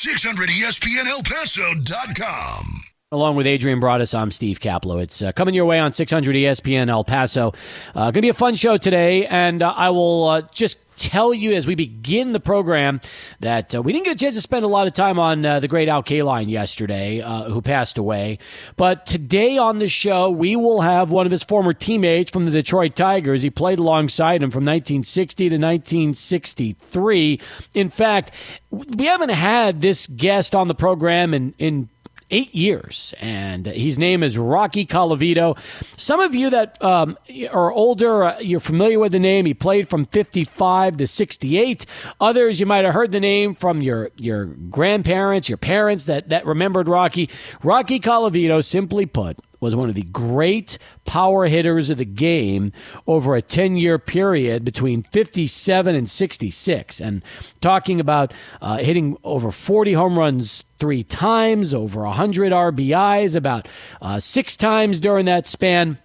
600ESPNElPaso.com. Along with Adrian Broadus, I'm Steve Kaplowitz. Uh, coming your way on 600 ESPN El Paso. Uh, going to be a fun show today, and uh, I will uh, just tell you as we begin the program that uh, we didn't get a chance to spend a lot of time on uh, the great Al Kaline yesterday, who passed away. But today on the show, we will have one of his former teammates from the Detroit Tigers. He played alongside him from 1960 to 1963. In fact, we haven't had this guest on the program in, in eight years, and his name is Rocky Colavito. Some of you that um, are older, uh, you're familiar with the name. He played from 55 to 68. Others, you might have heard the name from your your grandparents, your parents that that remembered Rocky. Rocky Colavito, simply put, was one of the great power hitters of the game over a 10 year period between 57 and 66. And talking about uh, hitting over 40 home runs three times, over 100 RBIs, about uh, six times during that span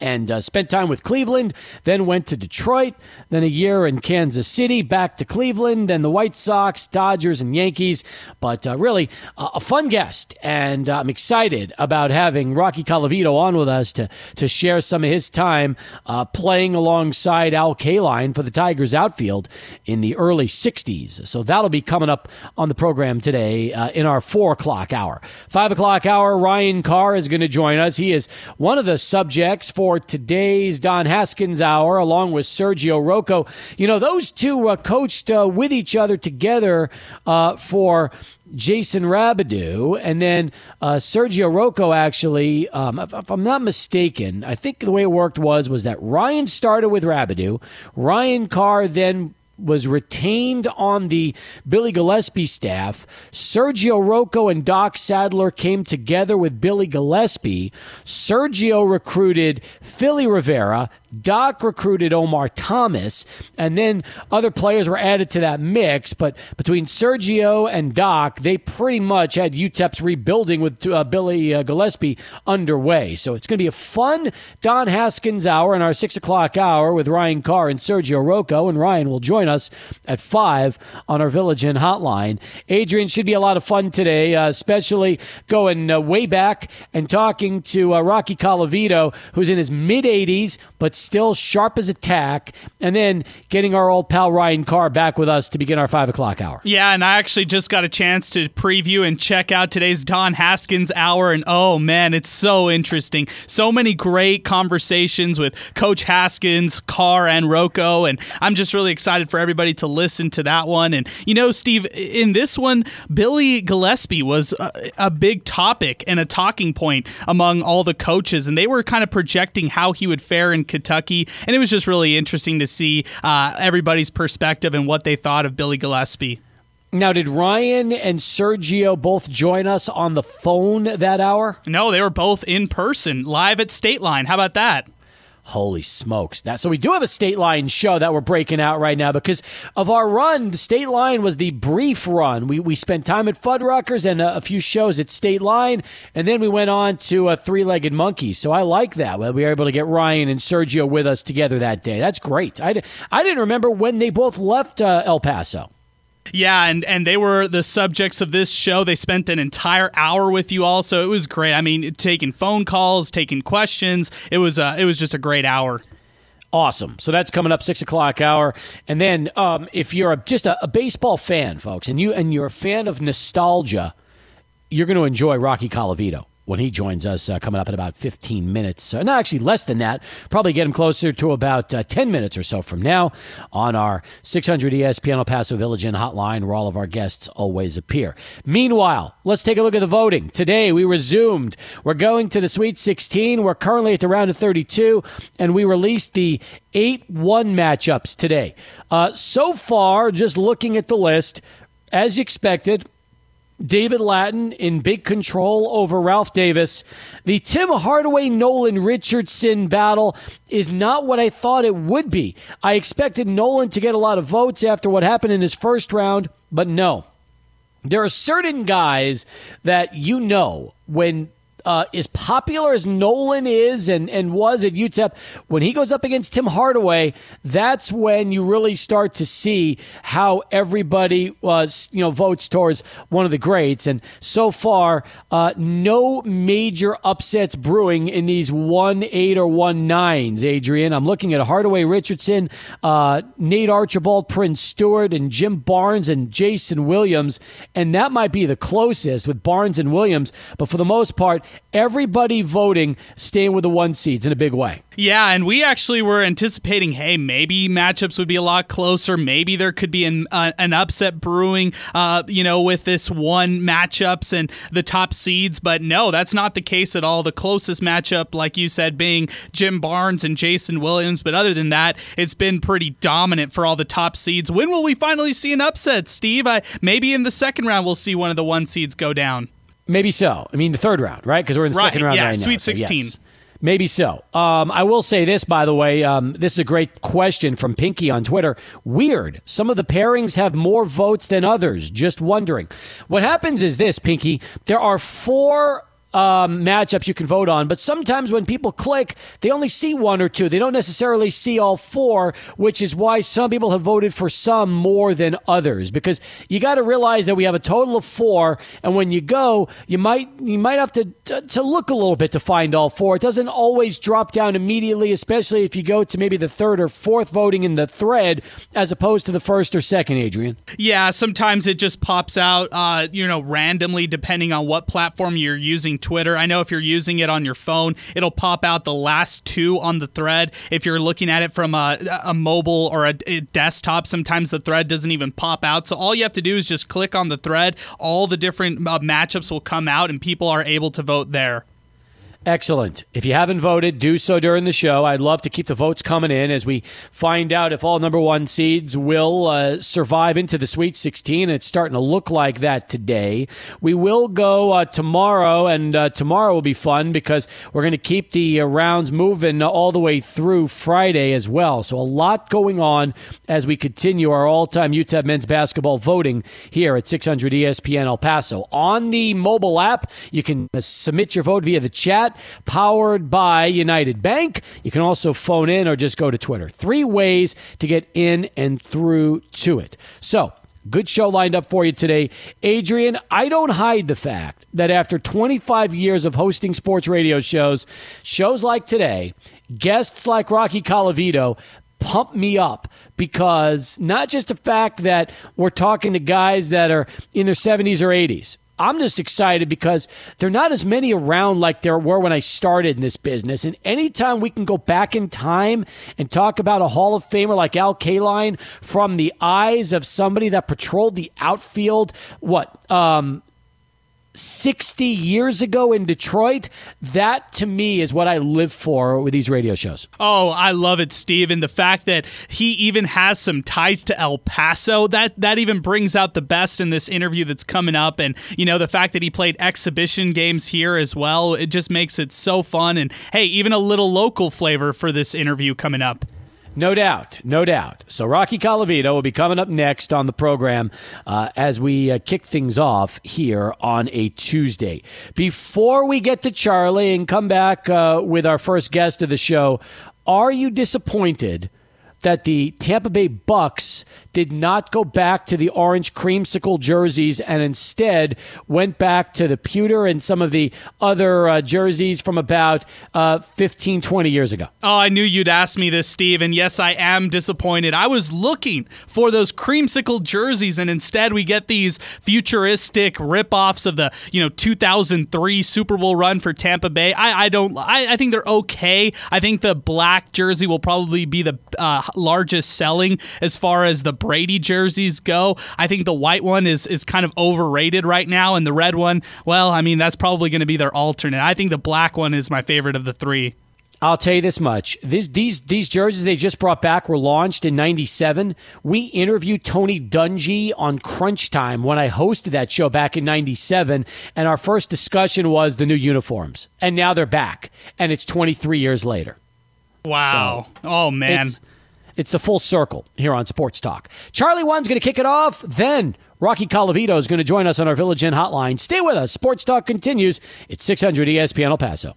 and uh, spent time with Cleveland, then went to Detroit, then a year in Kansas City, back to Cleveland, then the White Sox, Dodgers, and Yankees. But uh, really, uh, a fun guest, and uh, I'm excited about having Rocky Colavito on with us to, to share some of his time uh, playing alongside Al Kaline for the Tigers outfield in the early 60s. So that'll be coming up on the program today uh, in our 4 o'clock hour. 5 o'clock hour, Ryan Carr is going to join us. He is one of the subjects for today's Don Haskins Hour, along with Sergio Rocco. You know, those two uh, coached uh, with each other together uh, for Jason Rabedeaux, and then uh, Sergio Rocco. Actually, um, if, if, I'm not mistaken, I think the way it worked was was that Ryan started with Rabedeaux. Ryan Carr then was retained on the Billy Gillispie staff. Sergio Rocco and Doc Sadler came together with Billy Gillispie. Sergio recruited Philly Rivera. Doc recruited Omar Thomas, and then other players were added to that mix. But between Sergio and Doc, they pretty much had UTEP's rebuilding with uh, Billy uh, Gillispie underway. So it's going to be a fun Don Haskins hour in our six o'clock hour with Ryan Carr and Sergio Rocco, and Ryan will join us at 5 on our Village Inn hotline. Adrian should be a lot of fun today, uh, especially going uh, way back and talking to uh, Rocky Colavito, who's in his mid 80s, but still sharp as a tack, and then getting our old pal Ryan Carr back with us to begin our 5 o'clock hour. Yeah, and I actually just got a chance to preview and check out today's Don Haskins hour, and oh man, it's so interesting. So many great conversations with Coach Haskins, Carr, and Rocco, and I'm just really excited for everybody to listen to that one. And you know, Steve, in this one, Billy Gillispie was a, a big topic and a talking point among all the coaches, and they were kind of projecting how he would fare in Kentucky, and it was just really interesting to see uh, everybody's perspective and what they thought of Billy Gillispie. Now, did Ryan and Sergio both join us on the phone that hour? No, they were both in person, live at State Line. How about that? Holy smokes. That so we do have a state line show that we're breaking out right now because of our run. The state line was the brief run. We we spent time at Fuddruckers and a, a few shows at State Line, and then we went on to a three legged monkey. So I like that. Well, We were able to get Ryan and Sergio with us together that day. That's great. I, I didn't remember when they both left uh, El Paso. Yeah, and and they were the subjects of this show. They spent an entire hour with you all, so it was great. I mean, taking phone calls, taking questions. It was uh, it was just a great hour. Awesome. So that's coming up six o'clock hour, and then um, if you're a, just a, a baseball fan, folks, and you and you're a fan of nostalgia, you're going to enjoy Rocky Colavito when he joins us uh, coming up in about 15 minutes. Uh, no, actually, less than that. Probably get him closer to about uh, 10 minutes or so from now on our 600 ESPN El Paso Village Inn hotline where all of our guests always appear. Meanwhile, let's take a look at the voting. Today, we resumed. We're going to the Sweet 16. We're currently at the round of 32, and we released the 8 1 matchups today. Uh, so far, just looking at the list, as expected, David Lattin in big control over Ralph Davis. The Tim Hardaway Nolan Richardson battle is not what I thought it would be. I expected Nolan to get a lot of votes after what happened in his first round, but no. There are certain guys that you know when uh, as popular as Nolan is and, and was at UTEP, when he goes up against Tim Hardaway, that's when you really start to see how everybody was, you know, votes towards one of the greats. And so far, uh, no major upsets brewing in these one eight or one nines. Adrian, I'm looking at Hardaway Richardson, uh, Nate Archibald, Prince Stewart, and Jim Barnes and Jason Williams, and that might be the closest with Barnes and Williams. But for the most part, everybody voting staying with the one seeds in a big way. Yeah, and we actually were anticipating, hey, maybe matchups would be a lot closer. Maybe there could be an, uh, an upset brewing, uh, you know, with this one matchups and the top seeds. But no, that's not the case at all. The closest matchup, like you said, being Jim Barnes and Jason Williams. But other than that, it's been pretty dominant for all the top seeds. When will we finally see an upset, Steve? I, maybe in the second round we'll see one of the one seeds go down. Maybe so. I mean, the third round, right? Because we're in the right, second round yeah, right now. Sweet so 16. yes. Maybe so. Um, I will say this, by the way. Um, this is a great question from Pinky on Twitter. Weird. Some of the pairings have more votes than others. Just wondering. What happens is this, Pinky. There are four um, matchups you can vote on, but sometimes when people click, they only see one or two. They don't necessarily see all four, which is why some people have voted for some more than others. Because you got to realize that we have a total of four, and when you go, you might you might have to to look a little bit to find all four. It doesn't always drop down immediately, especially if you go to maybe the third or fourth voting in the thread as opposed to the first or second. Adrian. Yeah, sometimes it just pops out, uh, you know, randomly depending on what platform you're using Twitter. I know if you're using it on your phone, it'll pop out the last two on the thread. If you're looking at it from a, a mobile or a, a, desktop, sometimes the thread doesn't even pop out. So all you have to do is just click on the thread. All the different uh, matchups will come out, and people are able to vote there. Excellent. If you haven't voted, do so during the show. I'd love to keep the votes coming in as we find out if all number one seeds will uh, survive into the Sweet 16. It's starting to look like that today. We will go uh, tomorrow, and uh, tomorrow will be fun because we're going to keep the uh, rounds moving all the way through Friday as well. So a lot going on as we continue our all-time UTEP men's basketball voting here at 600 ESPN El Paso. On the mobile app, you can uh, submit your vote via the chat powered by United Bank. You can also phone in or just go to Twitter. Three ways to get in and through to it. So, Good show lined up for you today. Adrian, I don't hide the fact that after 25 years of hosting sports radio shows, shows like today, guests like Rocky Colavito pump me up because not just the fact that we're talking to guys that are in their 70s or 80s. I'm just excited because there are not as many around like there were when I started in this business. And anytime we can go back in time and talk about a Hall of Famer like Al Kaline from the eyes of somebody that patrolled the outfield, what, um, 60 years ago in Detroit, that to me is what I live for with these radio shows. Oh, I love it, Steve. And the fact that he even has some ties to El Paso, that, that even brings out the best in this interview that's coming up. And, you know, the fact that he played exhibition games here as well, it just makes it so fun. And hey, even a little local flavor for this interview coming up. No doubt, no doubt. So Rocky Colavito will be coming up next on the program uh, as we uh, kick things off here on a Tuesday. Before we get to Charlie and come back uh, with our first guest of the show, are you disappointed that the Tampa Bay Bucks did not go back to the orange creamsicle jerseys and instead went back to the pewter and some of the other uh, jerseys from about uh, 15, 20 years ago. Oh, I knew you'd ask me this, Steve. And yes, I am disappointed. I was looking for those creamsicle jerseys, and instead we get these futuristic ripoffs of the, you know, 2003 Super Bowl run for Tampa Bay. I, I don't, I, I think they're okay. I think the black jersey will probably be the uh, largest selling as far as the Brady jerseys go. I think the white one is is kind of overrated right now, and the red one, well, I mean that's probably going to be their alternate. I think the black one is my favorite of the three. I'll tell you this much: these these these jerseys they just brought back were launched in '97. We interviewed Tony Dungy on Crunch Time when I hosted that show back in '97, and our first discussion was the new uniforms, and now they're back, and it's 23 years later. Wow! So oh man. It's, it's the full circle here on Sports Talk. Charlie One's going to kick it off. Then Rocky Colavito is going to join us on our Village Inn hotline. Stay with us. Sports Talk continues. It's 600 ESPN El Paso.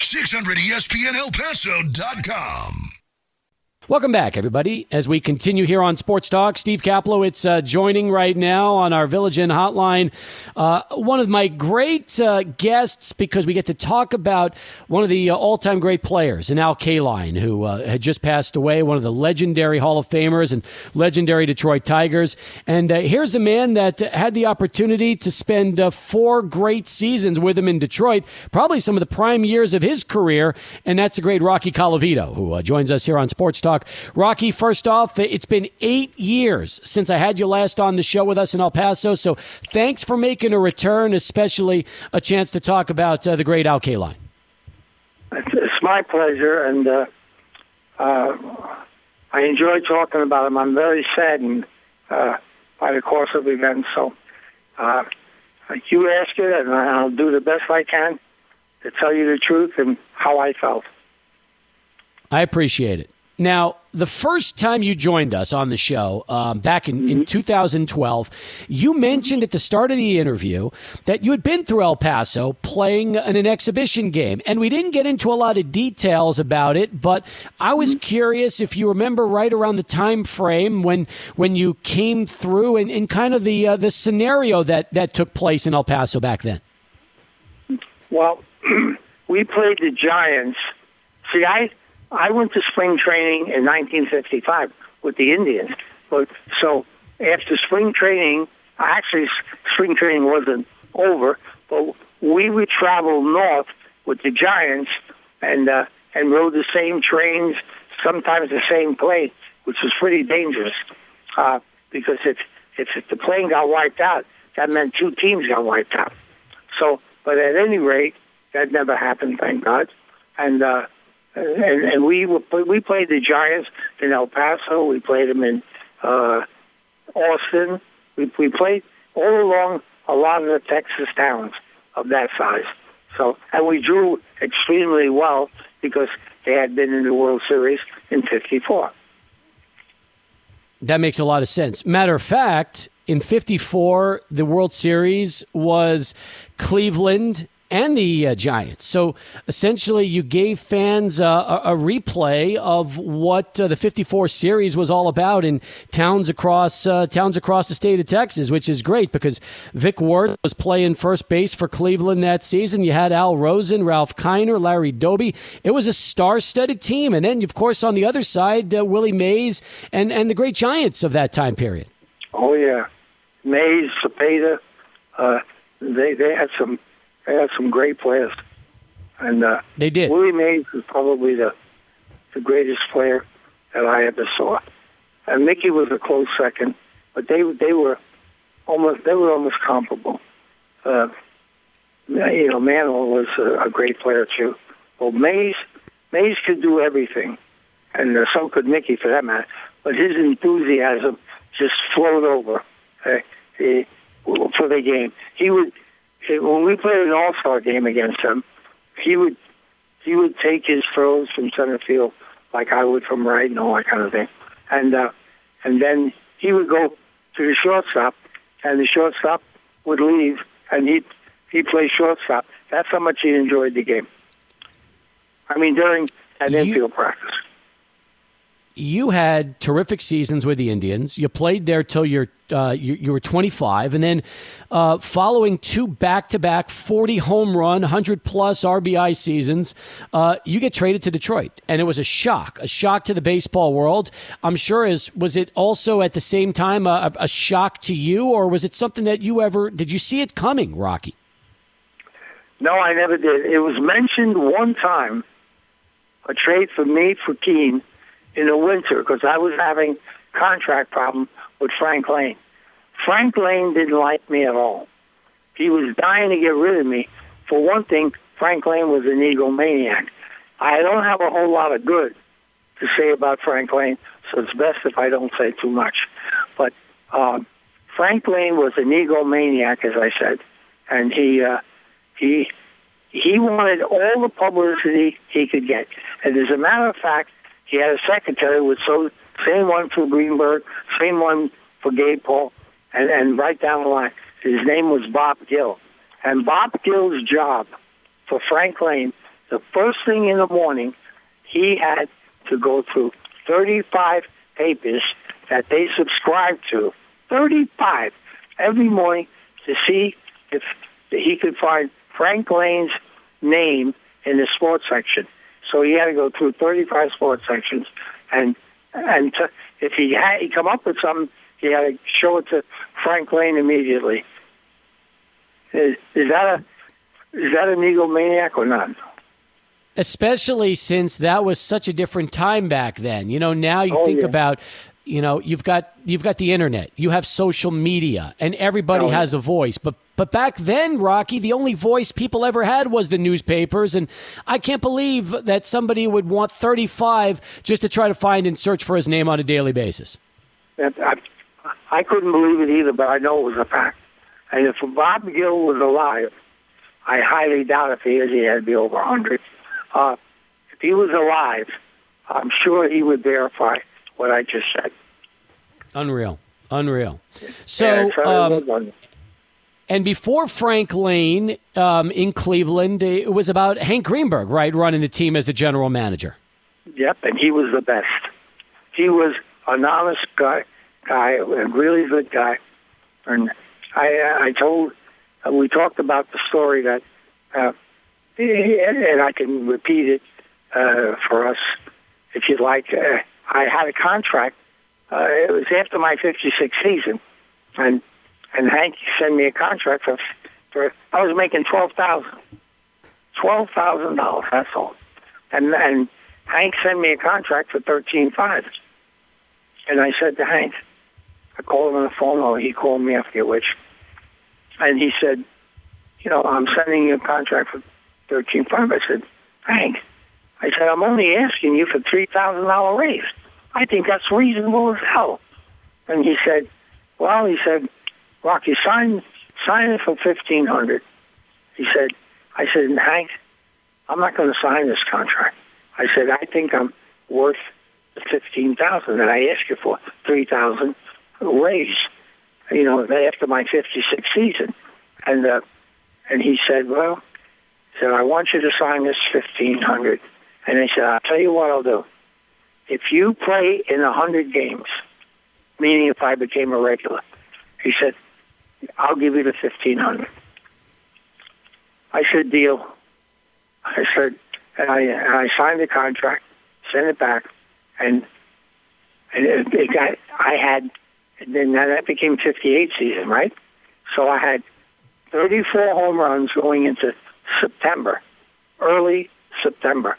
600 ESPN El Paso.com. Welcome back, everybody. As we continue here on Sports Talk, Steve Kaplowitz uh, joining right now on our Village Inn hotline. Uh, one of my great uh, guests because we get to talk about one of the uh, all-time great players, in Al Kaline, who uh, had just passed away, one of the legendary Hall of Famers and legendary Detroit Tigers. And uh, here's a man that had the opportunity to spend four great seasons with him in Detroit, probably some of the prime years of his career, and that's the great Rocky Colavito, who joins us here on Sports Talk talk. Rocky, first off, it's been eight years since I had you last on the show with us in El Paso. So thanks for making a return, especially a chance to talk about uh, the great Al Kaline. It's my pleasure, and uh, uh, I enjoy talking about him. I'm very saddened uh, by the course of events. So uh, you ask it, and I'll do the best I can to tell you the truth and how I felt. I appreciate it. Now, the first time you joined us on the show um, back in, in 2012, you mentioned at the start of the interview that you had been through El Paso playing in an exhibition game. And we didn't get into a lot of details about it, but I was curious if you remember right around the time frame when when you came through and, and kind of the uh, the scenario that, that took place in El Paso back then. Well, we played the Giants. See, I I went to spring training in 1955 with the Indians. But so after spring training, actually spring training wasn't over, but we would travel north with the Giants and uh, and rode the same trains, sometimes the same plane, which was pretty dangerous uh, because if, if if the plane got wiped out, that meant two teams got wiped out. So, but at any rate, that never happened, thank God. And uh, and, and we were, we played the Giants in El Paso. We played them in uh, Austin. We we played all along a lot of the Texas towns of that size. So and we drew extremely well because they had been in the World Series in '54. That makes a lot of sense. Matter of fact, in 54, the World Series was Cleveland and the uh, Giants. So essentially, you gave fans uh, a, a, replay of what uh, the '54 series was all about in towns across uh, towns across the state of Texas, which is great because Vic Wertz was playing first base for Cleveland that season. You had Al Rosen, Ralph Kiner, Larry Doby. It was a star-studded team, and then of course on the other side, uh, Willie Mays and and the great Giants of that time period. Oh yeah, Mays, Cepeda. Uh, they they had some they had some great players, and uh, they did. Willie Mays was probably the the greatest player that I ever saw, and Mickey was a close second, but they they were almost they were almost comparable. Uh, you know, Mantle was a, a great player too. Well, Mays Mays could do everything, and uh, so could Mickey for that matter. But his enthusiasm just flowed over uh, he, for the game. He would when we played an All Star game against him, he would he would take his throws from center field like I would from right and all that kind of thing, and uh, and then he would go to the shortstop, and the shortstop would leave, and he he play shortstop. That's how much he enjoyed the game. I mean, during an you, infield practice you had terrific seasons with the Indians. You played there till you're uh, you, you, were 25, and then uh, following two back-to-back 40 home run, 100 plus RBI seasons, uh, you get traded to Detroit, and it was a shock, a shock to the baseball world. I'm sure is was it also at the same time a, a shock to you, or was it something that you ever did you see it coming, Rocky? No, I never did. It was mentioned one time, a trade for me for Kuenn in the winter because I was having contract problem with Frank Lane. Frank Lane didn't like me at all. He was dying to get rid of me. For one thing, Frank Lane was an egomaniac. I don't have a whole lot of good to say about Frank Lane, so it's best if I don't say too much. But um, Frank Lane was an egomaniac, as I said, and he uh, he he wanted all the publicity he could get. And as a matter of fact, he had a secretary with so same one for Greenberg, same one for Gabe Paul, and, and right down the line. His name was Bob Gill. And Bob Gill's job for Frank Lane, the first thing in the morning, he had to go through 35 papers that they subscribed to, 35 every morning to see if he could find Frank Lane's name in the sports section. So he had to go through 35 sports sections, and and to, if he had he come up with something, he had to show it to Frank Lane immediately. Is, is that a is that an egomaniac or not? Especially since that was such a different time back then. You know, now you Oh, think yeah. about you know you've got you've got the internet you have social media and everybody Oh, has a voice but but back then rocky the only voice people ever had was the newspapers and i can't believe that somebody would want 35 just to try to find and search for his name on a daily basis I, I couldn't believe it either, but I know it was a fact. And if Bob Gill was alive, I highly doubt if he is, he had to be over 100. Uh, if he was alive, I'm sure he would verify what I just said. unreal unreal so um, and before frank lane um, in cleveland it was about hank greenberg right running the team as the general manager Yep, and he was the best. He was an honest guy, guy, a really good guy. And I, I told, uh, we talked about the story that, uh, and I can repeat it uh, for us if you'd like. Uh, I had a contract. Uh, it was after my 56 season, and and Hank sent me a contract for for I was making twelve thousand, twelve thousand dollars. That's all, and and Hank sent me a contract for thirteen five. And I said to Hank, I called him on the phone, or he called me, forget which. And he said, you know, I'm sending you a contract for thirteen five. I said, Hank, I said, I'm only asking you for three thousand dollar raise. I think that's reasonable as hell. And he said, Well, he said, Rocky, sign sign it for fifteen hundred. He said, I said, Hank, I'm not going to sign this contract. I said, I think I'm worth the fifteen thousand that I asked you for, three thousand raise. You know, after my fifty six season, and uh, and he said, well, he said I want you to sign this fifteen hundred, and I said, I'll tell you what I'll do. If you play in a hundred games, meaning if I became a regular, he said, I'll give you the fifteen hundred. I said, deal. I said, and I and I signed the contract, sent it back, and and it, it got. I had, then that became 58 season, right? So I had 34 home runs going into September, early September,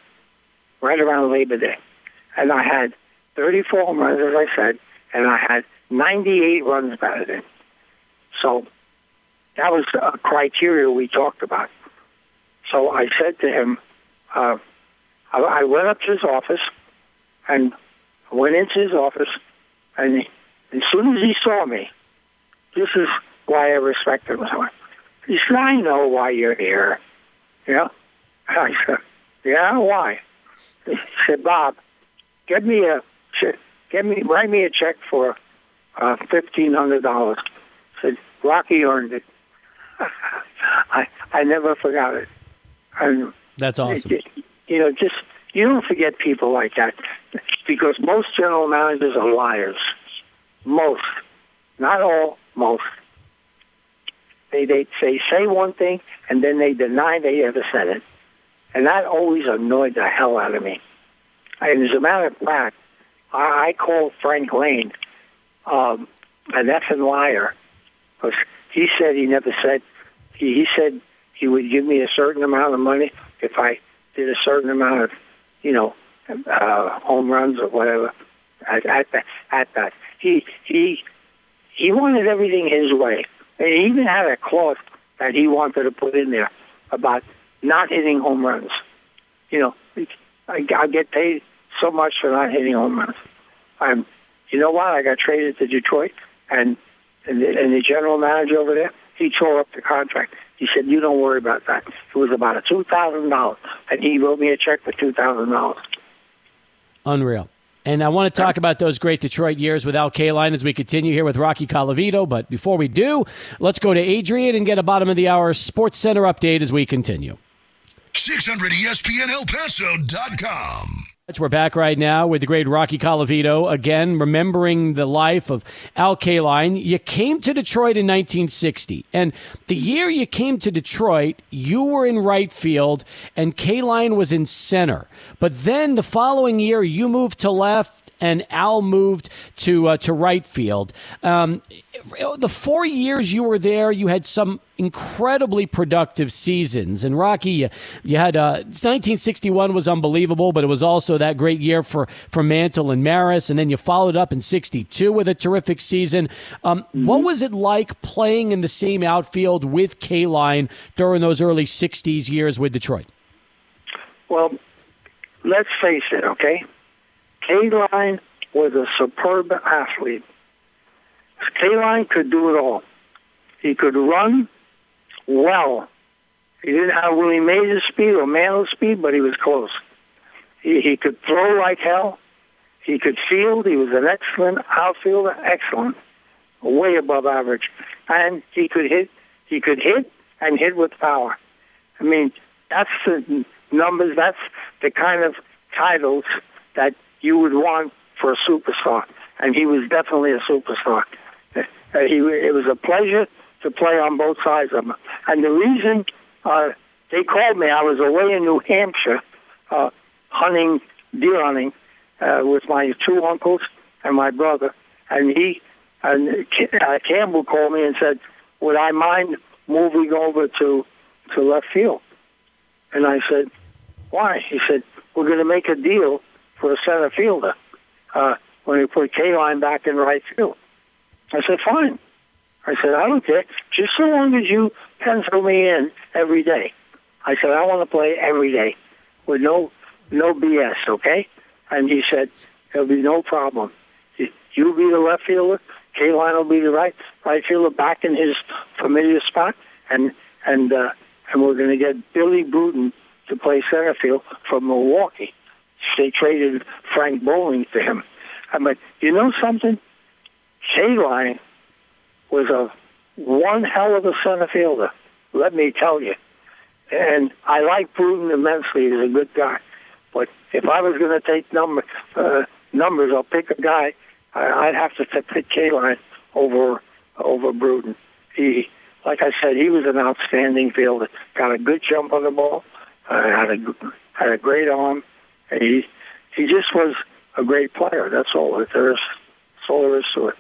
right around Labor Day, and I had 34 home runs, as I said, and I had 98 runs batted in. So that was a criteria we talked about. So I said to him, uh, I, I went up to his office and went into his office, and he, as soon as he saw me, this is why I respect him so much. He said, I know why you're here. Yeah? I said, yeah, why? He said, Bob, get me a get me, write me a check for uh, $1,500. said, Rocky earned it. I, I never forgot it. And that's awesome you know, just you don't forget people like that because most general managers are liars. Most, not all, most. They they they say one thing and then they deny they ever said it, and that always annoyed the hell out of me. And as a matter of fact, I, I called Frank Lane um, an effing liar because he said he never said. He, he said he would give me a certain amount of money if I did a certain amount of, you know, uh, home runs or whatever. At, at at that, he he he wanted everything his way, and he even had a clause that he wanted to put in there about not hitting home runs. You know, I, I get paid so much for not hitting home runs. Um, you know what? I got traded to Detroit, and and the, and the general manager over there, he tore up the contract. He said, "You don't worry about that." It was about a two thousand dollars, and he wrote me a check for two thousand dollars. Unreal. And I want to talk about those great Detroit years with Al Kaline as we continue here with Rocky Colavito. But before we do, let's go to Adrian and get a bottom of the hour Sports Center update as we continue. 600 ESPN El Paso.com. We're back right now with the great Rocky Colavito. Again, remembering the life of Al Kaline. You came to Detroit in 1960. And the year you came to Detroit, you were in right field and Kaline was in center. But then the following year, you moved to left and Al moved to uh, to right field. Um, the four years you were there, you had some incredibly productive seasons. And Rocky, you, you had uh, 1961 was unbelievable, but it was also that great year for for Mantle and Maris. And then you followed up in '62 with a terrific season. Um, mm-hmm. What was it like playing in the same outfield with Kaline during those early '60s years with Detroit? Well, let's face it, okay. Kaline was a superb athlete. Kaline could do it all. He could run well. He didn't have Willie Mays' speed or Mantle's speed, but he was close. He, he could throw like hell. He could field. He was an excellent outfielder, excellent, way above average, and he could hit. He could hit and hit with power. I mean, that's the numbers. That's the kind of titles that you would want for a superstar, and he was definitely a superstar. Uh, he, it was a pleasure to play on both sides of him. And the reason uh, they called me, I was away in New Hampshire uh, hunting, deer hunting, uh, with my two uncles and my brother. And he, and uh, Campbell called me and said, would I mind moving over to, to left field? And I said, why? He said, we're going to make a deal for a center fielder uh, when we put Kaline back in right field. I said, fine. I said, I don't care. Just so long as you pencil me in every day. I said, I want to play every day with no no BS, okay? And he said, there'll be no problem. You'll be the left fielder. Kaline will be the right right fielder back in his familiar spot, and and uh, and we're going to get Billy Bruton to play center field from Milwaukee. They traded Frank Bolling to him. I mean, you know something? Kaline was a one hell of a center fielder. Let me tell you. And I like Bruton immensely. He's a good guy. But if I was going to take number uh, numbers, I'll pick a guy. I'd have to pick Kaline over over Bruton. He, like I said, he was an outstanding fielder. Got a good jump on the ball. Uh, had a had a great arm. He he just was a great player. That's all. There's that's all there is to it.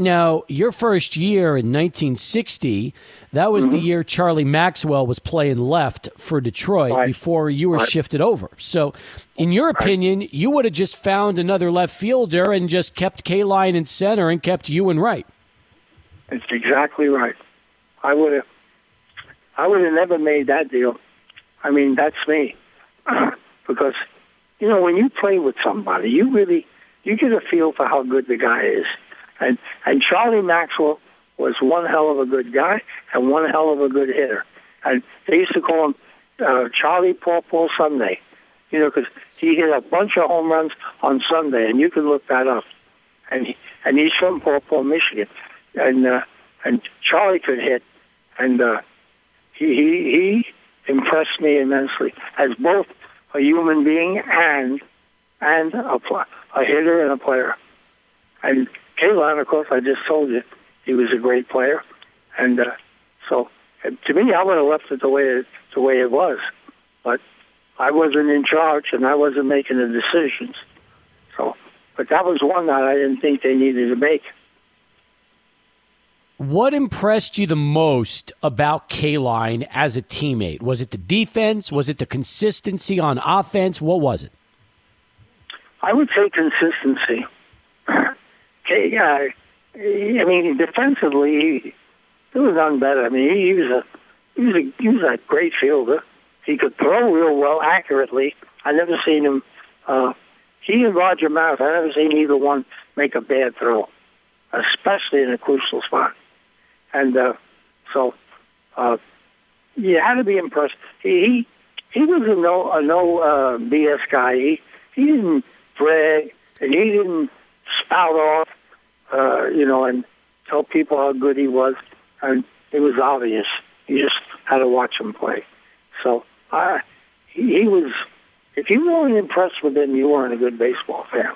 Now, your first year in 1960, that was mm-hmm. the year Charlie Maxwell was playing left for Detroit right. before you were right. shifted over. So, in your opinion, right. you would have just found another left fielder and just kept Kaline in center and kept you in right. It's exactly right. I would have. I would have never made that deal. I mean, that's me. because you know when you play with somebody, you really you get a feel for how good the guy is. And and Charlie Maxwell was one hell of a good guy and one hell of a good hitter. And they used to call him uh, Charlie Paw Paw Sunday, you know, because he hit a bunch of home runs on Sunday, and you can look that up. And he, and he's from Paw Paw, Michigan, and uh, and Charlie could hit, and uh, he he he impressed me immensely as both a human being and and a, a hitter and a player. And Kaline, of course, I just told you he was a great player, and uh, so to me, I would have left it the way it, the way it was, but I wasn't in charge and I wasn't making the decisions. So, but that was one that I didn't think they needed to make. What impressed you the most about Kaline as a teammate? Was it the defense? Was it the consistency on offense? What was it? I would say consistency. Uh, I mean, defensively, he was none better. I mean, he was a he was a he was a great fielder. He could throw real well, accurately. I never seen him. Uh, he and Roger Maris, I never seen either one make a bad throw, especially in a crucial spot. And uh, so uh, you had to be impressed. He he, was a no a no uh, BS guy. He he didn't brag, and he didn't spout off, uh, you know, and tell people how good he was. And it was obvious. You just had to watch him play. So I, he, he was. If you weren't impressed with him, you weren't a good baseball fan.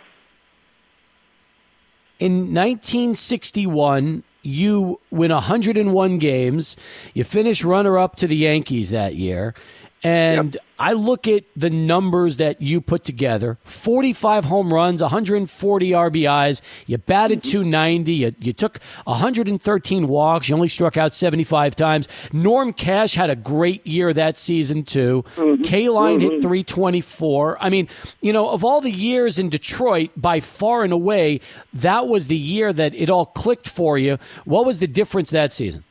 In 1961, you win 101 games. You finish runner up to the Yankees that year. And yep. I look at the numbers that you put together 45 home runs, 140 RBIs. You batted 290. You, you took 113 walks. You only struck out 75 times. Norm Cash had a great year that season, too. Mm-hmm. Kaline mm-hmm. hit 324. I mean, you know, of all the years in Detroit, by far and away, that was the year that it all clicked for you. What was the difference that season?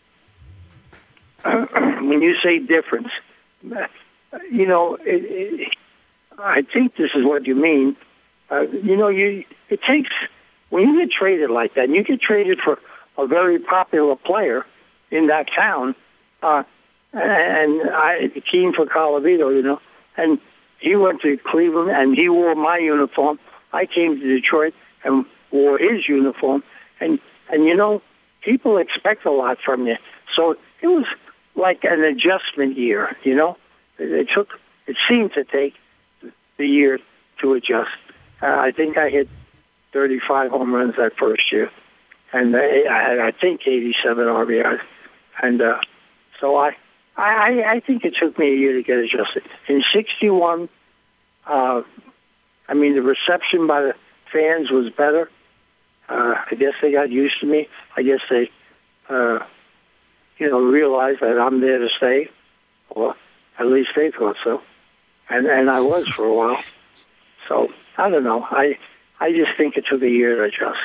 when you say difference, you know, it, it, I think this is what you mean. Uh, you know, you it takes when you get traded like that, and you get traded for a very popular player in that town, uh, and I Kuenn for Colavito, you know, and he went to Cleveland and he wore my uniform. I came to Detroit and wore his uniform, and and you know, people expect a lot from you, so it was like an adjustment year, you know. It took, it seemed to take the year to adjust. Uh, I think I hit 35 home runs that first year, and I had, I think, 87 RBIs. And uh, so I, I, I think it took me a year to get adjusted. In '61, uh, I mean, the reception by the fans was better. Uh, I guess they got used to me. I guess they, uh, you know, realized that I'm there to stay. Well, at least they thought so, and and I was for a while. So I don't know. I I just think it took a year to adjust.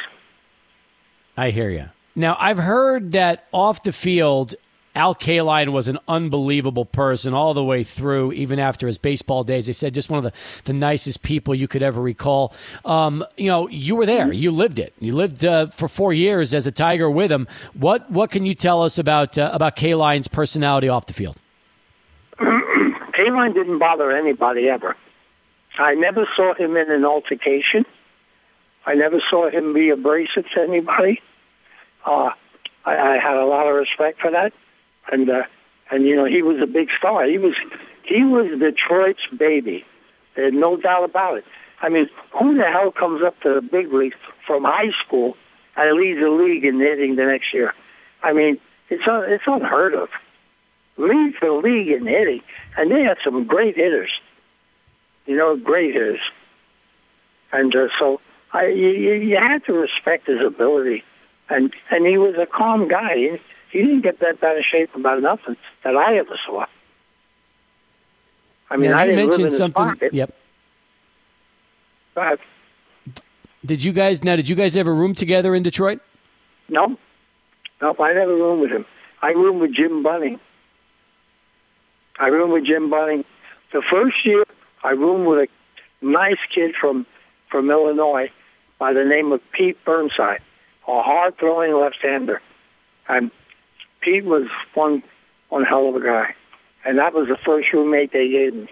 I hear you. Now I've heard that off the field, Al Kaline was an unbelievable person all the way through, even after his baseball days. They said just one of the, the nicest people you could ever recall. Um, you know, you were there, you lived it. You lived uh, for four years as a Tiger with him. What what can you tell us about uh, about Kaline's personality off the field? Kaline didn't bother anybody ever. I never saw him in an altercation. I never saw him be abrasive to anybody. Uh, I, I had a lot of respect for that, and uh, and you know he was a big star. He was he was Detroit's baby. There's no doubt about it. I mean, who the hell comes up to the big leagues from high school and leads the league in hitting the next year? I mean, it's un, it's unheard of leads the league in hitting, and they had some great hitters. You know, great hitters. And uh, so I, you, you had to respect his ability, and and he was a calm guy. He, he didn't get that bad of shape about nothing that I ever saw. I mean, now, I didn't mentioned something. Yep. Go ahead. Did you guys now? Did you guys ever room together in Detroit? No, no, I never roomed with him. I roomed with Jim Bunning. I roomed with Jim Bunning. The first year, I roomed with a nice kid from from Illinois by the name of Pete Burnside, a hard throwing left-hander, and Pete was one one hell of a guy, and that was the first roommate they gave me.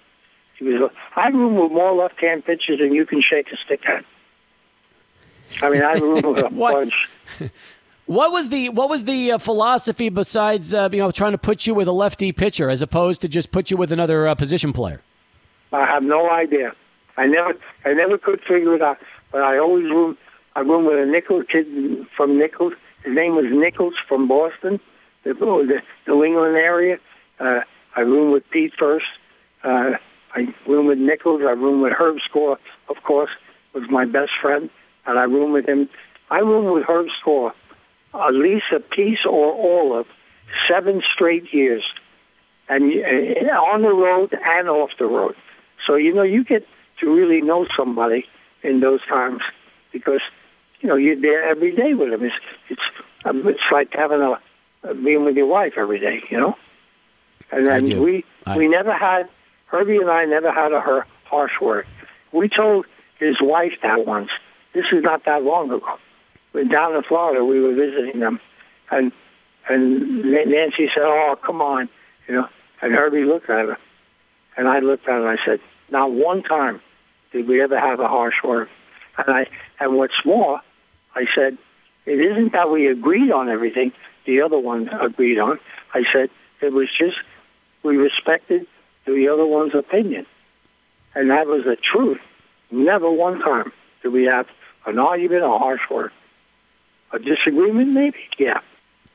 He was. A, I roomed with more left-hand pitchers than you can shake a stick at. I mean, I roomed with a bunch. What was the what was the uh, philosophy besides uh, you know trying to put you with a lefty pitcher as opposed to just put you with another uh, position player? I have no idea. I never I never could figure it out. But I always roomed I roomed with a Nichols kid from Nichols. His name was Nichols from Boston, the the New England area. Uh, I roomed with Pete first. Uh, I roomed with Nichols. I roomed with Herb Score, of course, was my best friend, and I roomed with him. I roomed with Herb Score at least a piece or all of seven straight years, and uh, on the road and off the road. So you know you get to really know somebody in those times because you know you're there every day with them. It's it's um, it's like having a, a being with your wife every day, you know. And then we I... we never had Herbie and I never had a her harsh word. We told his wife that once. This is not that long ago down in Florida, we were visiting them, and and Nancy said, "Oh, come on," you know. And Herbie looked at her, and I looked at her and I said, "Not one time did we ever have a harsh word." And I and what's more, I said, it isn't that we agreed on everything the other one agreed on. I said it was just we respected the other one's opinion, and that was the truth. Never one time did we have an argument or harsh word. A disagreement, maybe, yeah.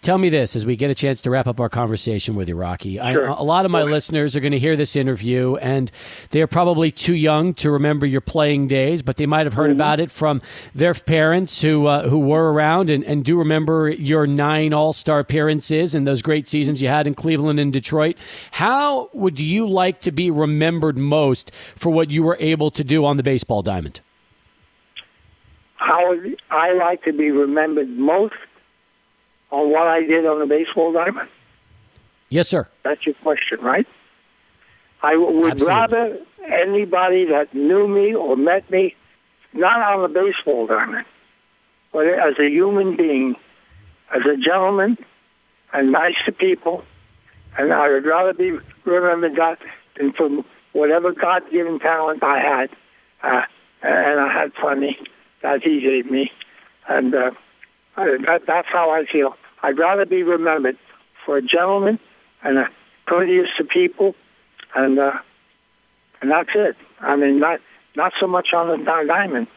Tell me this as we get a chance to wrap up our conversation with you, Rocky. Sure. I, a lot of my listeners are going to hear this interview, and they're probably too young to remember your playing days, but they might have heard Mm-hmm. about it from their parents who uh, who were around and, and do remember your nine All Star appearances and those great seasons you had in Cleveland and Detroit. How would you like to be remembered most for what you were able to do on the baseball diamond? How would I like to be remembered most on what I did on the baseball diamond? Yes, sir. That's your question, right? I would Absolutely. rather anybody that knew me or met me, not on the baseball diamond, but as a human being, as a gentleman, and nice to people, and I would rather be remembered that than from whatever God-given talent I had, uh, and I had plenty that He gave me, and uh, I, that, that's how I feel. I'd rather be remembered for a gentleman and a courteous to people, and uh, and that's it. I mean, not not so much on the diamond.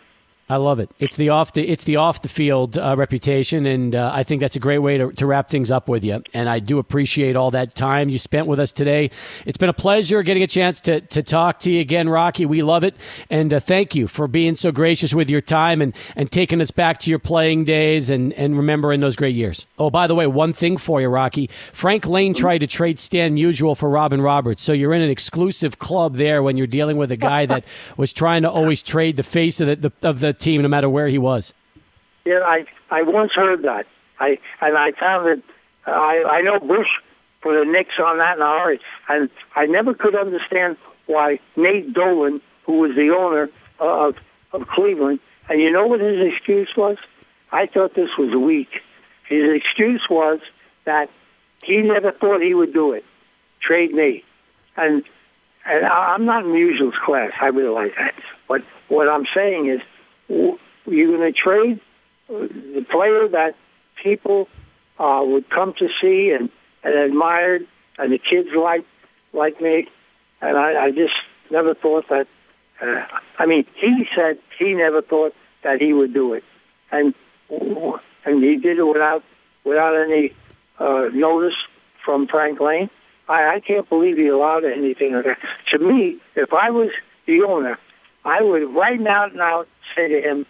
I love it. It's the off the it's the off the field uh, reputation, and uh, I think that's a great way to, to wrap things up with you. And I do appreciate all that time you spent with us today. It's been a pleasure getting a chance to to talk to you again, Rocky. We love it, and uh, thank you for being so gracious with your time and and taking us back to your playing days and and remembering those great years. Oh, by the way, one thing for you, Rocky. Frank Lane tried to trade Stan Musial for Robin Roberts, so you're in an exclusive club there when you're dealing with a guy that was trying to always trade the face of the, the of the team, no matter where he was. Yeah, I I once heard that. I and I found that I I know Busch put a nix on that in and I never could understand why Nate Dolin, who was the owner of of Cleveland, and you know what his excuse was? I thought this was weak. His excuse was that he never thought he would do it, trade me, and and I'm not in Musial's class. I realize that, but what I'm saying is, you're going to trade the player that people uh, would come to see and, and admired, and the kids like like me, and I, I just never thought that. Uh, I mean, he said he never thought that he would do it, and and he did it without without any uh, notice from Frank Lane. I, I can't believe he allowed anything like that. To me, if I was the owner, I would right now now say to him,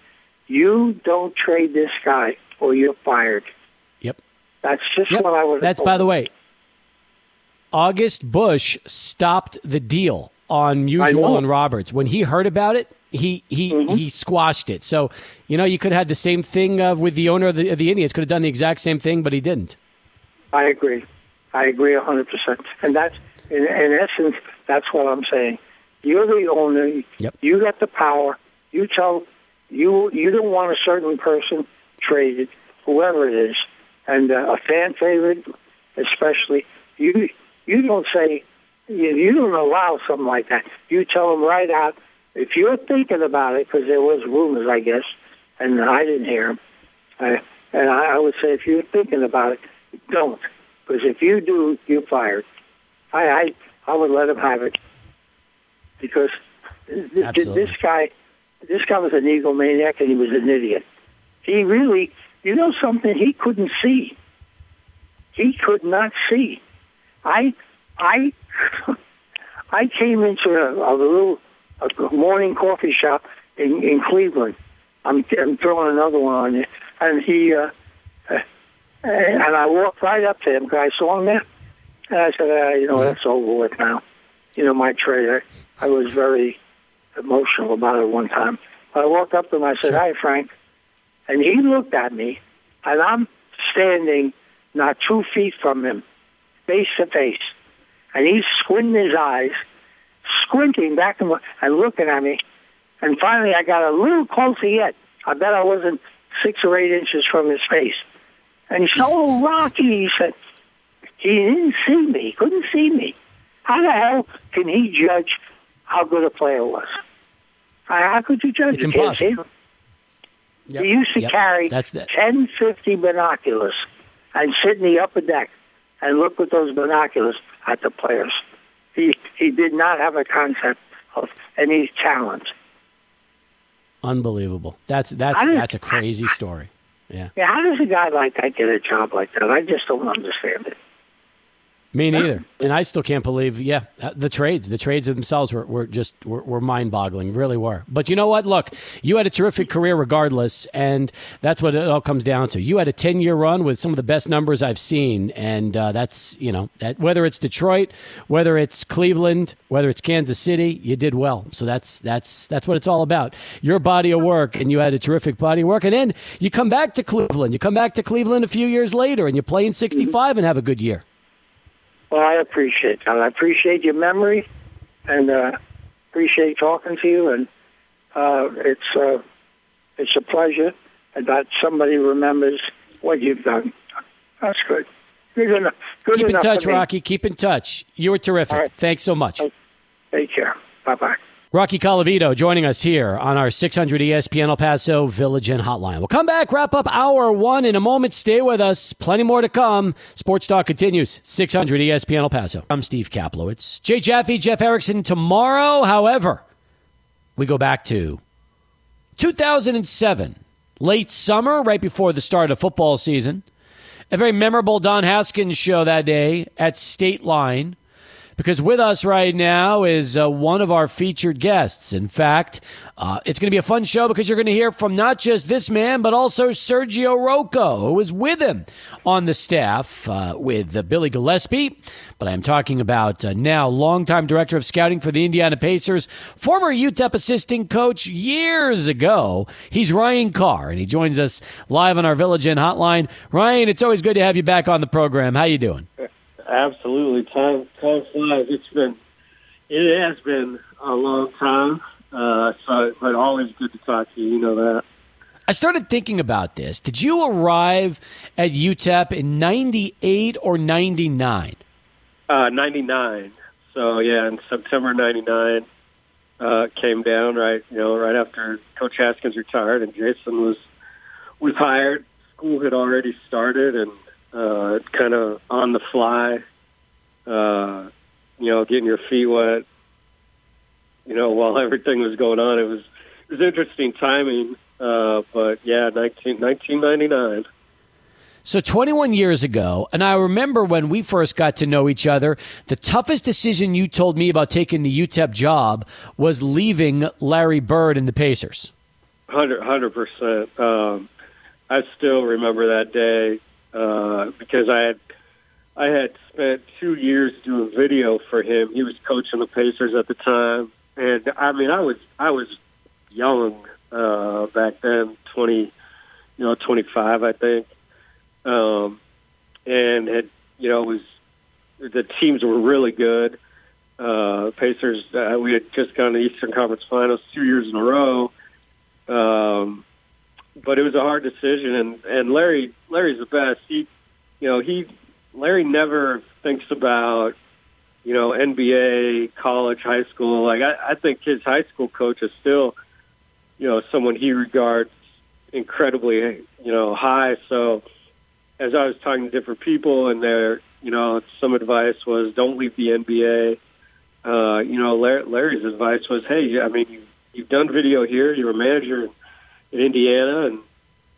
"You don't trade this guy, or you're fired." Yep. That's just Yep. what I would. That's by the way. August Busch stopped the deal on. Musial and Roberts when he heard about it. He he Mm-hmm. he squashed it. So you know you could have had the same thing uh, with the owner of the, of the Indians. Could have done the exact same thing, but he didn't. I agree. I agree a hundred percent. And that's in, in essence, that's what I'm saying. You're the owner. Yep. You got the power. You tell you you don't want a certain person traded, whoever it is, and uh, a fan favorite, especially. You you don't say you, you don't allow something like that. You tell them right out if you're thinking about it, because there was rumors, I guess, and I didn't hear them. Uh, and I, I would say if you're thinking about it, don't. Because if you do, you're fired. I, I, I would let him have it. Because th- th- this guy, this guy was an egomaniac and he was an idiot. He really, you know something, he couldn't see. He could not see. I, I, I came into a, a little a morning coffee shop in, in Cleveland. I'm, I'm throwing another one on you. And he, uh, uh, and I walked right up to him because I saw him there. And I said, uh, you know, that's over with now. You know, my trade. I, was very emotional about it one time. I walked up to him. I said, hi, Frank. And he looked at me, and I'm standing not two feet from him, face to face. And he's squinting his eyes, squinting back and, and looking at me. And finally, I got a little closer yet. I bet I wasn't six or eight inches from his face. And he said, "Oh, Rocky," he said. He didn't see me. He couldn't see me. How the hell can he judge how good a player was? How could you judge? It's impossible. Yep. He used to Yep. carry That's that. 10, 50 binoculars and sit in the upper deck and look with those binoculars at the players. He he did not have a concept of any challenge. Unbelievable. That's that's that's a crazy story. Yeah. Yeah, how does a guy like that get a job like that? I just don't understand it. Me neither. And I still can't believe, yeah, uh, the trades, the trades themselves were, were just were, were mind boggling, really were. But you know what? Look, you had a terrific career regardless, and that's what it all comes down to. You had a ten year run with some of the best numbers I've seen, and uh, that's you know that, whether it's Detroit, whether it's Cleveland, whether it's Kansas City, you did well. So that's that's that's what it's all about. Your body of work, and you had a terrific body of work, and then you come back to Cleveland. You come back to Cleveland a few years later, and you play in sixty five and have a good year. Well, I appreciate that. I appreciate your memory, and uh, appreciate talking to you. And uh, it's uh, it's a pleasure that somebody remembers what you've done. That's good. Good enough. Good Keep in touch. Rocky. Keep in touch. You were terrific. Right. Thanks so much. Take care. Bye bye. Rocky Colavito joining us here on our 600 ESPN El Paso Village Inn Hotline. We'll come back, wrap up hour one in a moment. Stay with us. Plenty more to come. Sports Talk continues. 600 ESPN El Paso. I'm Steve Kaplowitz. Jay Jaffe, Jeff Erickson tomorrow. However, we go back to 2007, late summer, right before the start of football season. A very memorable Don Haskins show that day at State Line because with us right now is uh, one of our featured guests. In fact, uh, it's going to be a fun show because you're going to hear from not just this man, but also Sergio Rocco, who was with him on the staff uh, with uh, Billy Gillispie. But I'm talking about uh, now longtime director of scouting for the Indiana Pacers, former UTEP assistant coach years ago. He's Ryan Carr, and he joins us live on our Village Inn hotline. Ryan, it's always good to have you back on the program. How you doing? Absolutely, time time flies. It's been, it has been a long time. Uh, so, but always good to talk to you. You know that. I started thinking about this. Did you arrive at UTEP in 98 or 99? Uh, ninety nine. So yeah, in September ninety nine, uh, came down right. You know, right after Coach Haskins retired and Jason was was hired. School had already started and uh, kind of on the fly. Uh, you know, getting your feet wet. You know, while everything was going on, it was it was interesting timing. Uh, but yeah, 19, 1999. So 21 years ago, and I remember when we first got to know each other, the toughest decision you told me about taking the UTEP job was leaving Larry Bird and the Pacers. Hundred percent. Um, I still remember that day uh, because I had I had spent two years doing video for him. He was coaching the Pacers at the time, and I mean, I was I was young uh, back then, twenty, you know, twenty five, I think, um, and had you know was the teams were really good. Uh, Pacers, uh, we had just gone to the Eastern Conference Finals two years in a row. Um, but it was a hard decision, and and Larry Larry's the best. He, you know, he Larry never thinks about you know NBA, college, high school. Like I, I think his high school coach is still, you know, someone he regards incredibly, you know, high. So as I was talking to different people, and their, you know, some advice was don't leave the NBA. Uh, you know, Larry, Larry's advice was, hey, I mean, you, you've done video here. You're a manager in, in Indiana, and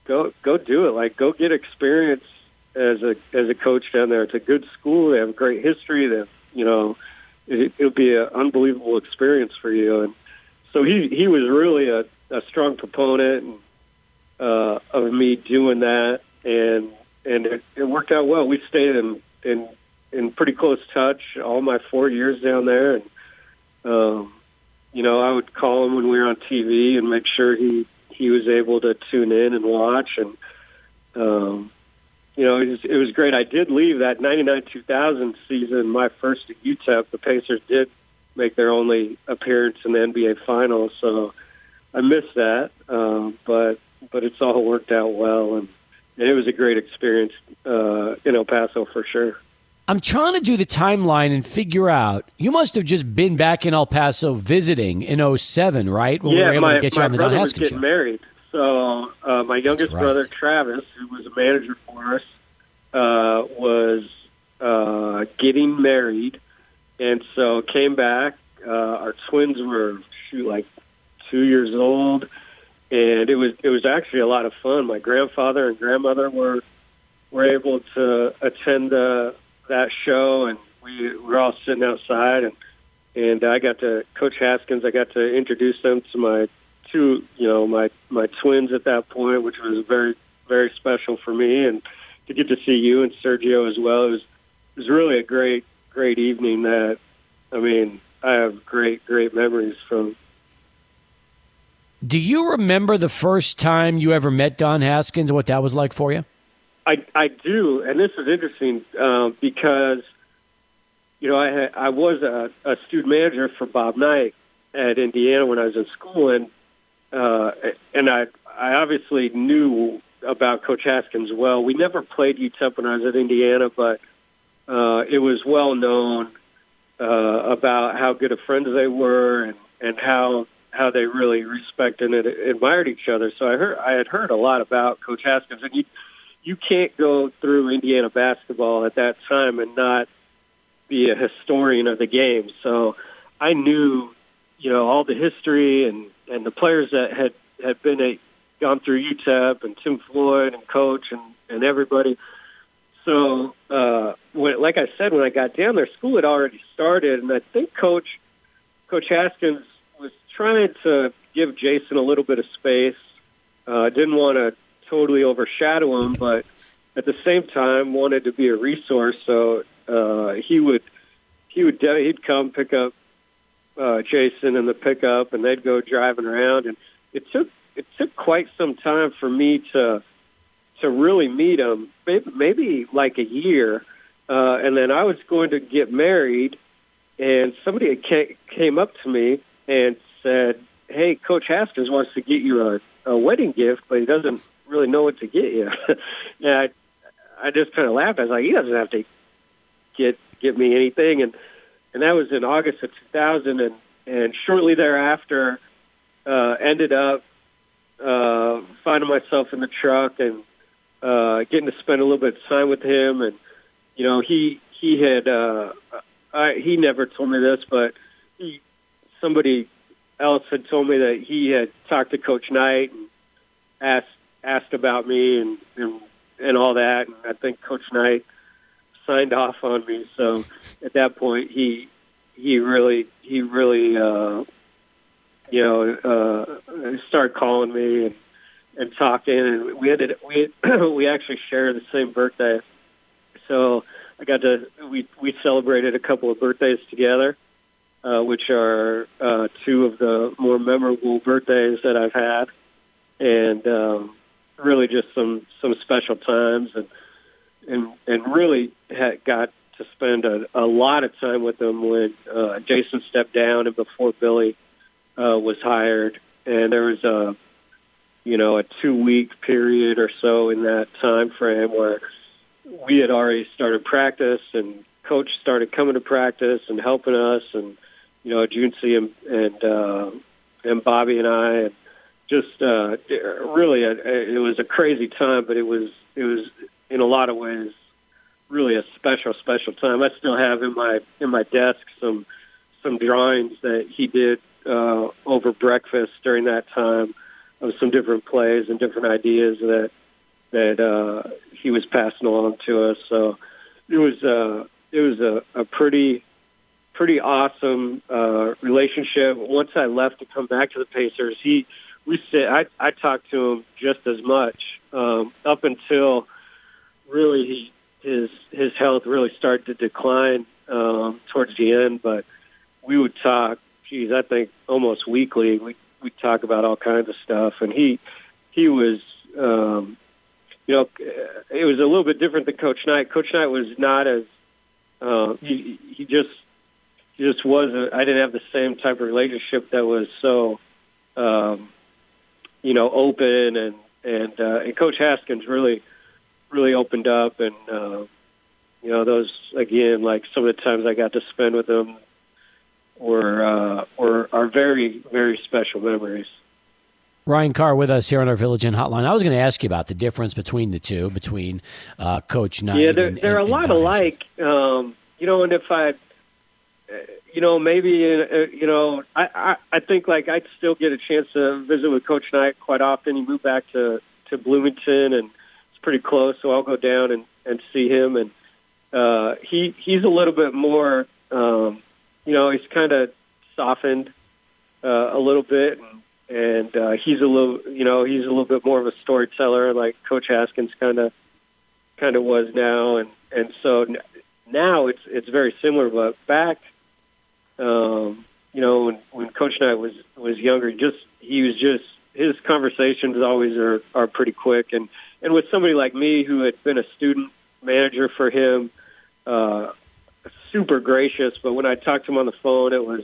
go go do it. Like, go get experience as a as a coach down there. It's a good school. They have a great history. They, have, you know, it, it'll be an unbelievable experience for you. And so he he was really a, a strong proponent and, uh, of me doing that, and and it, it worked out well. We stayed in in in pretty close touch all my four years down there, and um, you know I would call him when we were on TV and make sure he he was able to tune in and watch, and um, you know it was, it was great. I did leave that '99 2000 season, my first at UTEP. The Pacers did make their only appearance in the NBA Finals, so I missed that, um, but but it's all worked out well, and, and it was a great experience uh, in El Paso for sure. I'm trying to do the timeline and figure out. You must have just been back in El Paso visiting in 07, right? When we yeah, were able my, to get you my on the Don brother was Haskins getting show. married, So uh, my youngest right. brother Travis, who was a manager for us, uh, was uh, getting married, and so came back. Uh, our twins were shoot like two years old, and it was it was actually a lot of fun. My grandfather and grandmother were were able to attend the, that show, and we were all sitting outside, and and I got to Coach Haskins. I got to introduce them to my two, you know, my my twins at that point, which was very very special for me, and to get to see you and Sergio as well. It was it was really a great great evening. That I mean, I have great great memories from. Do you remember the first time you ever met Don Haskins and what that was like for you? I I do, and this is interesting um, because you know I I was a, a student manager for Bob Knight at Indiana when I was in school, and uh, and I I obviously knew about Coach Haskins well. We never played UTEP when I was at Indiana, but uh, it was well known uh, about how good of friends they were and and how how they really respected and admired each other. So I heard I had heard a lot about Coach Haskins, and you you can't go through Indiana basketball at that time and not be a historian of the game. So I knew, you know, all the history and and the players that had had been a, gone through UTEP and Tim Floyd and Coach and and everybody. So, uh, when, like I said, when I got down there, school had already started, and I think Coach Coach Haskins was trying to give Jason a little bit of space. Uh, didn't want to totally overshadow him, but at the same time wanted to be a resource. So uh, he would he would he'd come pick up uh, Jason in the pickup, and they'd go driving around. And it took it took quite some time for me to to really meet him. Maybe, maybe like a year, uh, and then I was going to get married, and somebody came, came up to me and said, "Hey, Coach Haskins wants to get you a, a wedding gift, but he doesn't really know what to get you." and I, I just kind of laughed. I was like, "He doesn't have to get get me anything," and and that was in August of 2000, and and shortly thereafter, uh, ended up uh, finding myself in the truck and uh, getting to spend a little bit of time with him, and you know he he had uh, I, he never told me this, but he, somebody else had told me that he had talked to Coach Knight and asked asked about me and and, and all that, and I think Coach Knight signed off on me. So at that point, he he really he really uh, you know uh, started calling me and and talking, and we ended we we actually share the same birthday. So I got to we we celebrated a couple of birthdays together, uh, which are uh, two of the more memorable birthdays that I've had, and um, really just some some special times and and and really had got to spend a, a lot of time with them when uh, Jason stepped down and before Billy uh, was hired, and there was a you know a two week period or so in that time frame where we had already started practice and coach started coming to practice and helping us. And you know Junsi and and uh, and Bobby and I and just uh, really a, it was a crazy time, but it was it was in a lot of ways really a special special time. I still have in my in my desk some some drawings that he did uh, over breakfast during that time of some different plays and different ideas that that uh, he was passing along to us. So it was uh, it was a, a pretty pretty awesome uh, relationship. Once I left to come back to the Pacers, he we sit. I I talked to him just as much um, up until really he, his his health really started to decline um, towards the end. But we would talk. Geez, I think almost weekly. We we talk about all kinds of stuff, and he he was. Um, you know, it was a little bit different than Coach Knight. Coach Knight was not as uh, he he just just wasn't. I didn't have the same type of relationship that was so, um, you know, open and and uh, and Coach Haskins really really opened up and uh, you know those again like some of the times I got to spend with him were uh, were are very very special memories. Ryan Carr with us here on our Village Inn hotline. I was going to ask you about the difference between the two, between uh, Coach Knight. Yeah, they're and, they're and, a lot and alike. Um, you know, and if I, you know, maybe uh, you know, I, I I think like I'd still get a chance to visit with Coach Knight quite often. He moved back to to Bloomington, and it's pretty close, so I'll go down and and see him. And uh, he he's a little bit more, um, you know, he's kind of softened uh, a little bit. And, and uh, he's a little, you know, he's a little bit more of a storyteller, like Coach Haskins kind of, kind of was now, and and so now it's it's very similar. But back, um, you know, when, when Coach Knight was was younger, just he was just his conversations always are are pretty quick, and and with somebody like me who had been a student manager for him, uh, super gracious. But when I talked to him on the phone, it was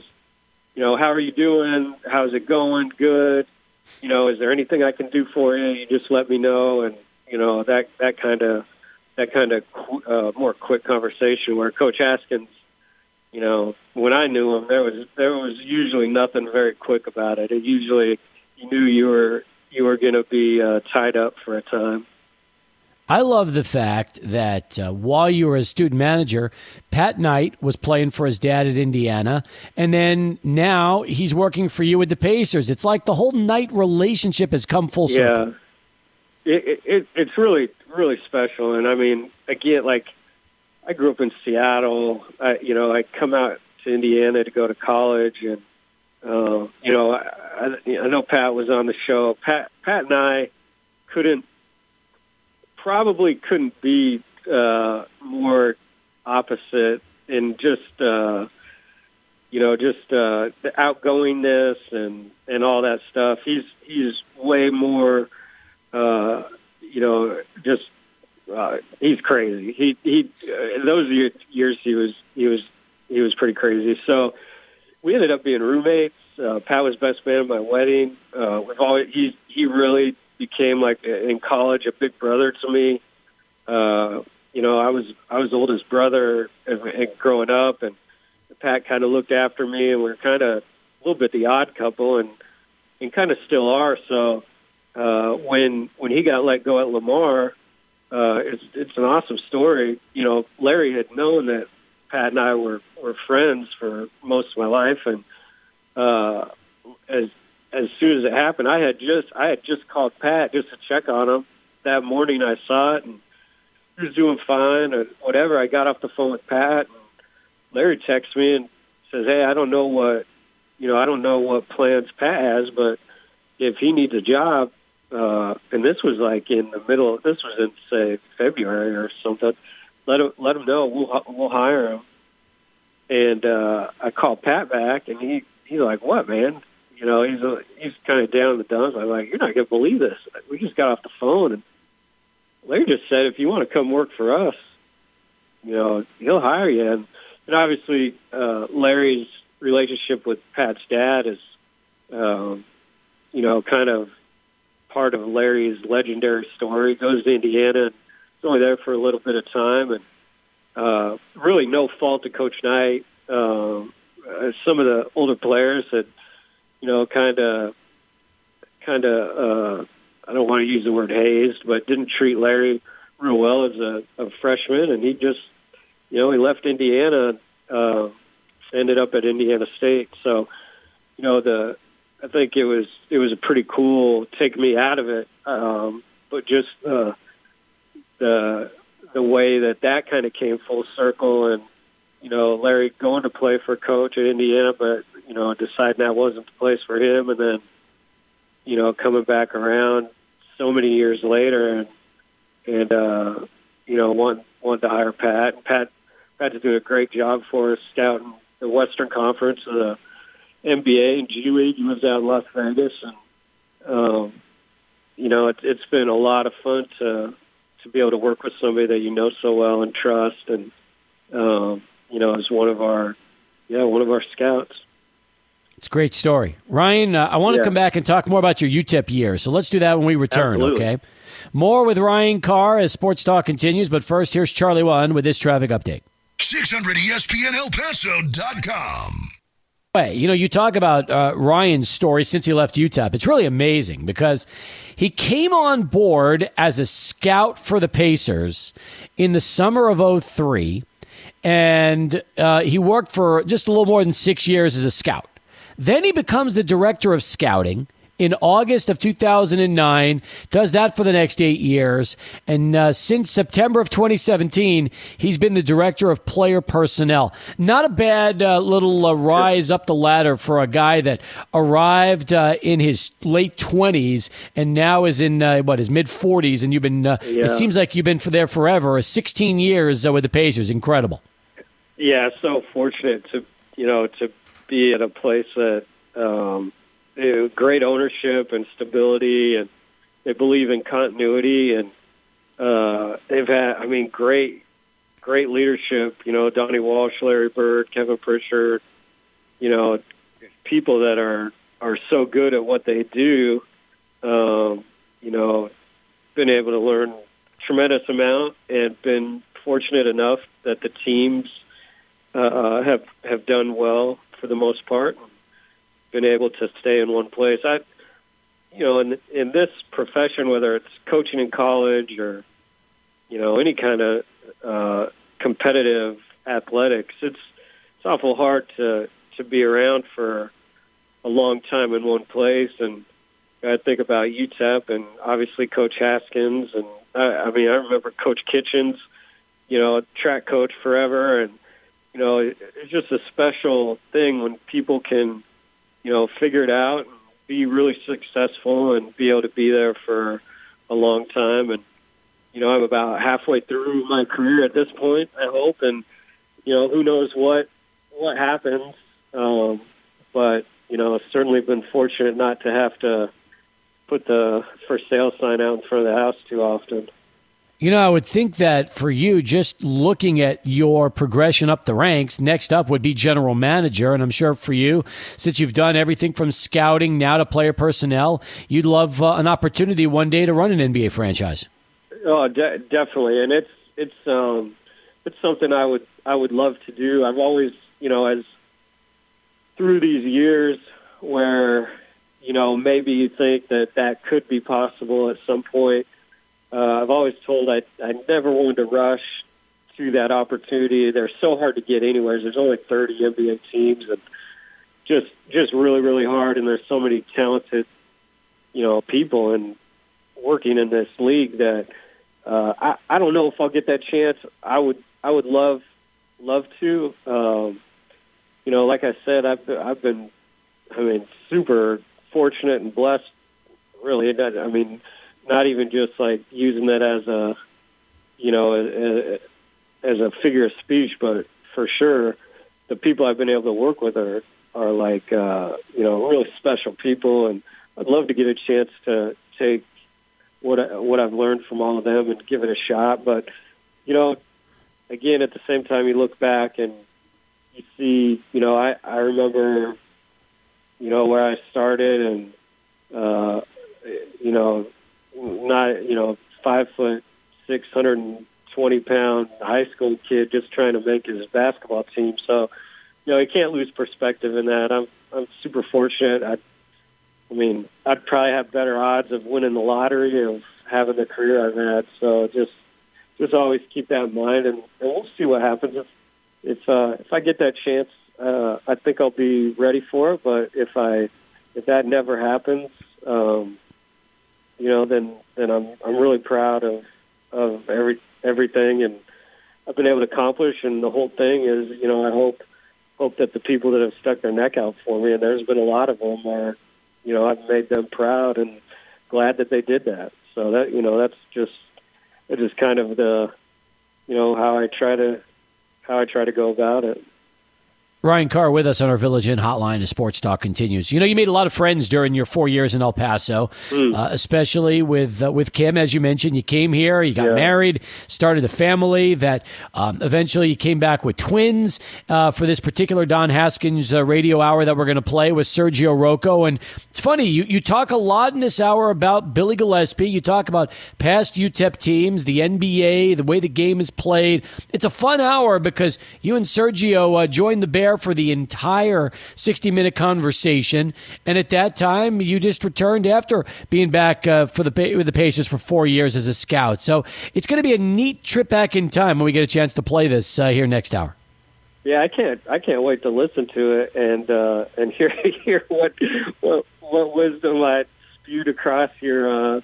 you know, how are you doing? How's it going? Good. You know, is there anything I can do for you? You just let me know, and you know that that kind of that kind of uh, more quick conversation. Where Coach Haskins, you know, when I knew him, there was there was usually nothing very quick about it. It usually you knew you were you were going to be uh, tied up for a time. I love the fact that uh, while you were a student manager, Pat Knight was playing for his dad at Indiana, and then now he's working for you with the Pacers. It's like the whole Knight relationship has come full circle. Yeah, it, it, it's really really special, and I mean, again, like I grew up in Seattle. I, you know, I come out to Indiana to go to college, and uh, you know, I, I know Pat was on the show. Pat Pat and I couldn't probably couldn't be uh, more opposite in just uh, you know just uh, the outgoingness and and all that stuff. He's he's way more uh, you know just uh, he's crazy. He he uh, those years he was he was he was pretty crazy. So we ended up being roommates. Uh, Pat was best man at my wedding. Uh, we've always he he really became like in college a big brother to me. Uh, you know, I was I was the oldest brother and, and growing up, and Pat kind of looked after me, and we are kind of a little bit the odd couple, and and kind of still are. So uh, when when he got let go at Lamar, uh, it's it's an awesome story. You know, Larry had known that Pat and I were were friends for most of my life, and uh, as as soon as it happened, I had just I had just called Pat just to check on him. That morning, I saw it, and he was doing fine or whatever. I got off the phone with Pat. And Larry texts me and says, "Hey, I don't know what you know. I don't know what plans Pat has, but if he needs a job, uh, and this was like in the middle. This was in say February or something. Let him let him know. We'll we'll hire him." And uh, I called Pat back, and he he's like, "What, man? You know, he's a, he's kind of down in the dumps. I'm like, you're not to believe this. We just got off the phone, and Larry just said, if you want to come work for us, you know, he'll hire you. And, and obviously, uh, Larry's relationship with Pat's dad is, um, you know, kind of part of Larry's legendary story. Goes to Indiana and only there for a little bit of time, and uh, really no fault to Coach Knight. Um, uh, some of the older players had – you know, kind of, kind of, uh, I don't want to use the word hazed, but didn't treat Larry real well as a, a freshman, and he just, you know, he left Indiana, uh, ended up at Indiana State. So, you know, the I think it was it was a pretty cool take me out of it, um, but just uh, the the way that that kind of came full circle, and you know, Larry going to play for coach at Indiana, but you know, deciding that wasn't the place for him, and then, you know, coming back around so many years later, and and uh, you know, want wanted to hire Pat. Pat Pat's doing a great job for us, scouting the Western Conference, the NBA and G League. He lives out in Las Vegas, and um, you know, it's it's been a lot of fun to to be able to work with somebody that you know so well and trust, and um, you know, as one of our yeah one of our scouts. It's a great story. Ryan, uh, I want to come back and talk more about your UTEP year. So let's do that when we return, Absolutely. okay? More with Ryan Carr as Sports Talk continues. But first, here's Charlie One with this traffic update. 600ESPN El Paso.com. way, you know, you talk about uh, Ryan's story since he left UTEP. It's really amazing because he came on board as a scout for the Pacers in the summer of 03, and uh, he worked for just a little more than six years as a scout. Then he becomes the director of scouting in August of 2009, does that for the next eight years. And uh, since September of 2017, he's been the director of player personnel. Not a bad uh, little uh, rise up the ladder for a guy that arrived uh, in his late 20s and now is in, uh, what, his mid 40s. And you've been, uh, yeah. it seems like you've been for there forever. 16 years with the Pacers. Incredible. Yeah, so fortunate to, you know, to be at a place that, um, you know, great ownership and stability, and they believe in continuity, and uh, they've had, I mean, great, great leadership. You know, Donnie Walsh, Larry Bird, Kevin Pritchard. You know, people that are are so good at what they do. Um, you know, been able to learn tremendous amount, and been fortunate enough that the teams uh, have have done well for the most part been able to stay in one place. I, you know, in in this profession, whether it's coaching in college or, you know, any kind of uh, competitive athletics, it's it's awful hard to to be around for a long time in one place. And I think about UTEP and obviously Coach Haskins, and I, I mean, I remember Coach Kitchens, you know, track coach forever, and you know, it's just a special thing when people can you know, figure it out, be really successful, and be able to be there for a long time. And you know, I'm about halfway through my career at this point. I hope, and you know, who knows what what happens. Um, but you know, I've certainly been fortunate not to have to put the for sale sign out in front of the house too often. You know, I would think that for you, just looking at your progression up the ranks, next up would be general manager. And I'm sure for you, since you've done everything from scouting now to player personnel, you'd love uh, an opportunity one day to run an NBA franchise. Oh, de- definitely, and it's it's um, it's something I would I would love to do. I've always, you know, as through these years where you know maybe you think that that could be possible at some point uh, I've always told I I never wanted to rush to that opportunity. They're so hard to get anywhere. There's only 30 NBA teams, and just just really really hard. And there's so many talented, you know, people and working in this league that uh, I I don't know if I'll get that chance. I would I would love love to. Um, you know, like I said, I've I've been I mean super fortunate and blessed. Really, I mean not even just like using that as a, you know, as, as a figure of speech, but for sure, the people I've been able to work with are are like uh, you know really special people, and I'd love to get a chance to take what I, what I've learned from all of them and give it a shot. But you know, again, at the same time, you look back and you see, you know, I I remember, you know, where I started and uh, you know not you know five foot six hundred and twenty pound high school kid just trying to make his basketball team. So you know you can't lose perspective in that. I'm I'm super fortunate. I I mean I'd probably have better odds of winning the lottery of having the career I've had. So just just always keep that in mind, and, and we'll see what happens. If if uh, if I get that chance, uh, I think I'll be ready for it. But if I if that never happens, um, you know, then then I'm I'm really proud of of every everything and I've been able to accomplish. And the whole thing is, you know, I hope hope that the people that have stuck their neck out for me, and there's been a lot of them, are, you know, I've made them proud and glad that they did that. So that you know, that's just it is kind of the, you know, how I try to how I try to go about it. Ryan Carr with us on our Village Inn hotline as Sports Talk continues. You know, you made a lot of friends during your four years in El Paso, mm. uh, especially with uh, with Kim, as you mentioned. You came here, you got yeah. married, started a family. That um, eventually you came back with twins uh, for this particular Don Haskins uh, radio hour that we're going to play with Sergio Rocco. And it's funny, you you talk a lot in this hour about Billy Gillispie. You talk about past UTEP teams, the NBA, the way the game is played. It's a fun hour because you and Sergio uh, joined the Bears there for the entire 60 minute conversation. And at that time, you just returned after being back uh, for the with the Pacers for four years as a scout. So it's going to be a neat trip back in time when we get a chance to play this uh, here next hour. Yeah, I can't. I can't wait to listen to it and uh, and hear hear what what what wisdom I spewed across your uh,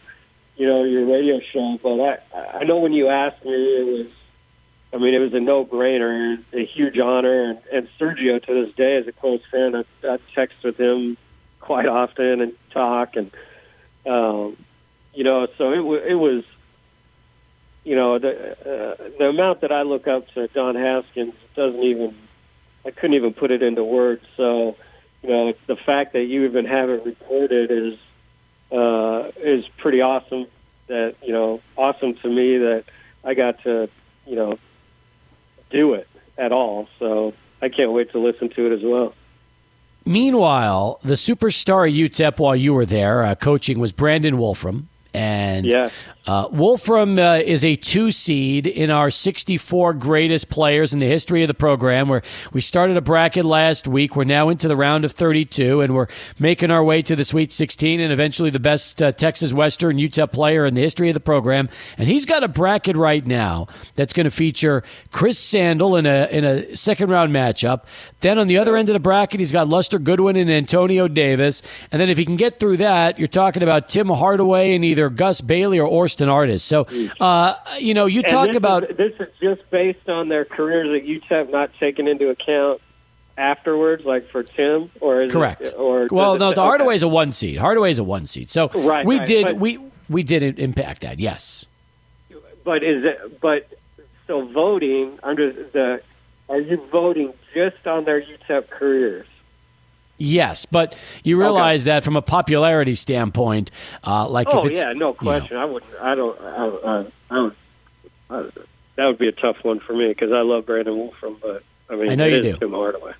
you know your radio show. But I I know when you asked me, it was I mean it was a no brainer, a huge honor, and, and Sergio to this day is a close friend. I, I text with him quite often and talk, and um, you know, so it w- it was you know the uh, the amount that I look up to Don Haskins doesn't even I couldn't even put it into words. So you know the fact that you even have it recorded is uh, is pretty awesome. That you know awesome to me that I got to you know do it at all. So I can't wait to listen to it as well. Meanwhile, the superstar UTEP while you were there uh, coaching was Brandon Wolfram. And yeah. uh, Wolfram uh, is a two seed in our 64 greatest players in the history of the program. Where we started a bracket last week. We're now into the round of 32, and we're making our way to the Sweet 16 and eventually the best uh, Texas Western UTEP player in the history of the program. And he's got a bracket right now that's going to feature Chris Sandel in a in a second round matchup. Then on the other end of the bracket, he's got Luster Goodwin and Antonio Davis. And then if he can get through that, you're talking about Tim Hardaway and either Gus Bailey or Orsten Artis. So, uh, you know, you And talk this about. is, this is just based on their careers at UTEP, not taken into account afterwards, like for Tim, or is Correct. It, or well, no, it- the okay. Hardaway's a one seed. Hardaway's a one seed. So Right, we right, did but- we we did impact that. Yes. But is it? But so voting under the, are you voting just on their UTEP careers? Yes, but you realize that from a popularity standpoint, uh, like Oh if it's yeah, no you know, question. I wouldn't. I don't. I, I, I, would, I, that would be a tough one for me because I love Brandon Wolfram, but I mean, I know it you is do. Tim Hardaway.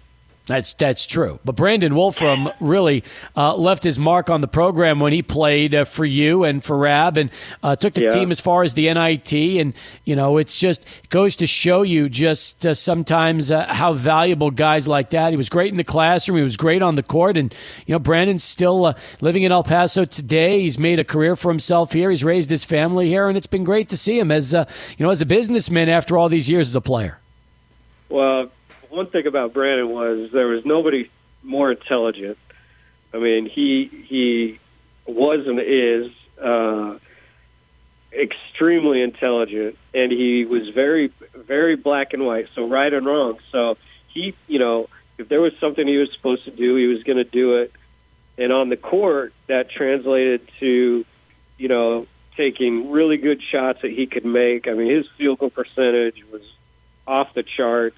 That's that's true. But Brandon Wolfram really uh, left his mark on the program when he played uh, for you and for Rab, and uh, took the Yeah. team as far as the NIT. And you know, it's just goes to show you just uh, sometimes uh, how valuable guys like that. He was great in the classroom. He was great on the court, and you know, Brandon's still uh, living in El Paso today. He's made a career for himself here. He's raised his family here, and it's been great to see him as uh, you know as a businessman after all these years as a player. Well, one thing about Brandon was there was nobody more intelligent. I mean, he he was and is uh, extremely intelligent, and he was very very black and white, so right and wrong. So he, you know, if there was something he was supposed to do, he was going to do it. And on the court, that translated to, you know, taking really good shots that he could make. I mean, his field goal percentage was off the charts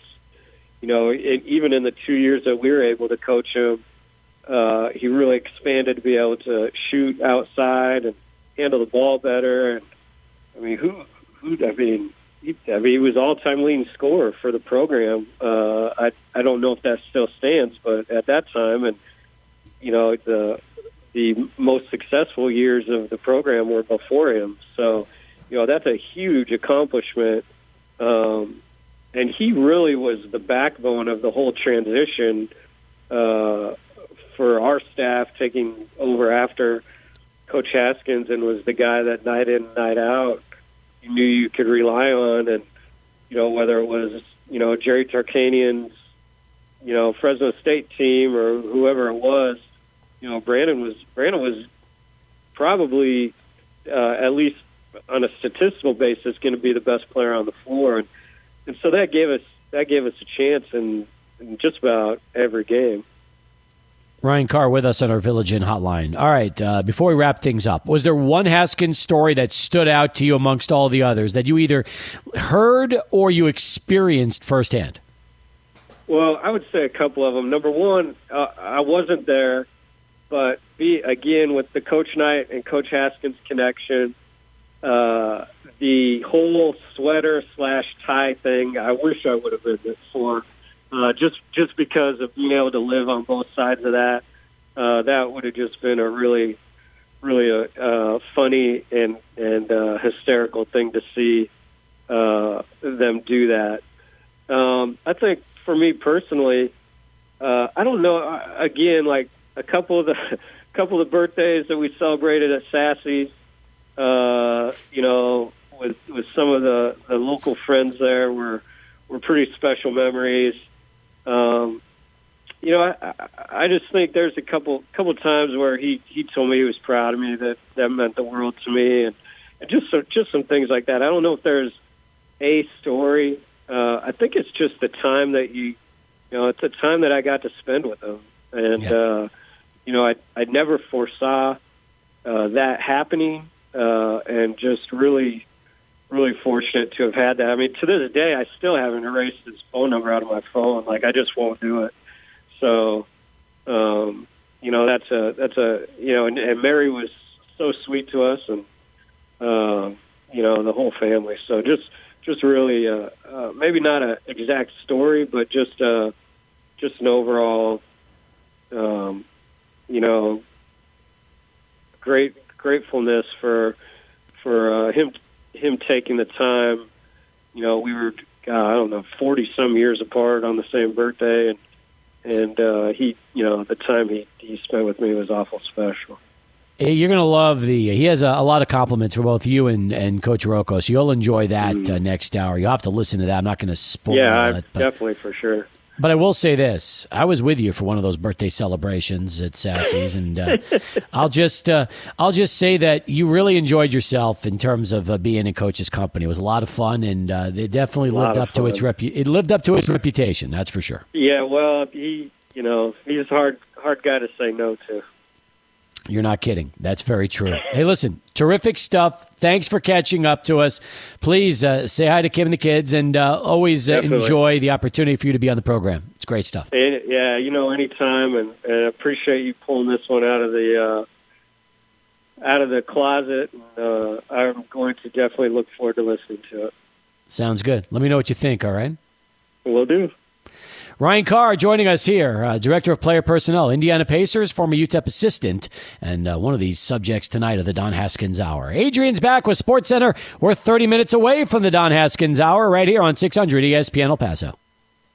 you know, it, even in the two years that we were able to coach him, uh, he really expanded to be able to shoot outside and handle the ball better. And I mean, who, who? I mean, he, I mean, he was all-time leading scorer for the program. Uh, I, I don't know if that still stands, but at that time, and you know, the the most successful years of the program were before him. So, you know, that's a huge accomplishment. Um, and he really was the backbone of the whole transition uh, for our staff taking over after Coach Haskins, and was the guy that night in, night out, you knew you could rely on, and you know whether it was you know Jerry Tarkanian's you know Fresno State team or whoever it was, you know Brandon was Brandon was probably uh, at least on a statistical basis going to be the best player on the floor, and and so that gave us that gave us a chance in, in just about every game. Ryan Carr with us on our Village Inn hotline. All right, uh, before we wrap things up, was there one Haskins story that stood out to you amongst all the others that you either heard or you experienced firsthand? Well, I would say a couple of them. Number one, uh, I wasn't there, but be again with the Coach Knight and Coach Haskins connection. Uh, the whole sweater slash tie thing. I wish I would have been there for, uh, just just because of being able to live on both sides of that. Uh, that would have just been a really, really a uh, funny and and uh, hysterical thing to see uh, them do that. Um, I think for me personally, uh, I don't know. uh, Again, like a couple of the couple of the birthdays that we celebrated at Sassy's, uh, you know, with with some of the the local friends there were were pretty special memories. Um, you know, I, I just think there's a couple couple times where he he told me he was proud of me that that meant the world to me, and, and just so, just some things like that. I don't know if there's a story. Uh, I think it's just the time that you, you know, it's a time that I got to spend with him, and Yeah. uh, you know, I I never foresaw uh, that happening, uh, and just really really fortunate to have had that. I mean, to this day, I still haven't erased his phone number out of my phone. Like I just won't do it. So, um, you know, that's a that's a you know, and, and Mary was so sweet to us, and um, you know, the whole family. So just just really, uh, uh, maybe not an exact story, but just uh, just an overall, um, you know, great gratefulness for for uh, him him taking the time. You know, we were God, I don't know forty some years apart on the same birthday, and and uh, he, you know, the time he he spent with me was awful special. Hey, You're going to love the. He has a, a lot of compliments for both you and, and Coach Rocco, so you'll enjoy that uh, next hour. You'll have to listen to that. I'm not going to spoil Mm. yeah, it, but, definitely for sure. But I will say this: I was with you for one of those birthday celebrations at Sassy's, and uh, I'll just uh, I'll just say that you really enjoyed yourself in terms of uh, being in Coach's company. It was a lot of fun, and uh, it definitely lived up to its fun. repu- It lived up to its reputation. That's for sure. Yeah, well, he, you know, he's a hard hard guy to say no to. You're not kidding. That's very true. Hey, listen, terrific stuff. Thanks for catching up to us. Please uh, say hi to Kim and the kids, and uh, always uh, enjoy the opportunity for you to be on the program. It's great stuff. And, yeah, you know, anytime, and, and I appreciate you pulling this one out of the uh, out of the closet. Uh, I'm going to definitely look forward to listening to it. Sounds good. Let me know what you think. All right. Will do. Ryan Carr joining us here, uh, Director of Player Personnel, Indiana Pacers, former UTEP assistant, and uh, one of these subjects tonight of the Don Haskins Hour. Adrian's back with Sports Center. We're 30 minutes away from the Don Haskins Hour right here on 600 ESPN El Paso.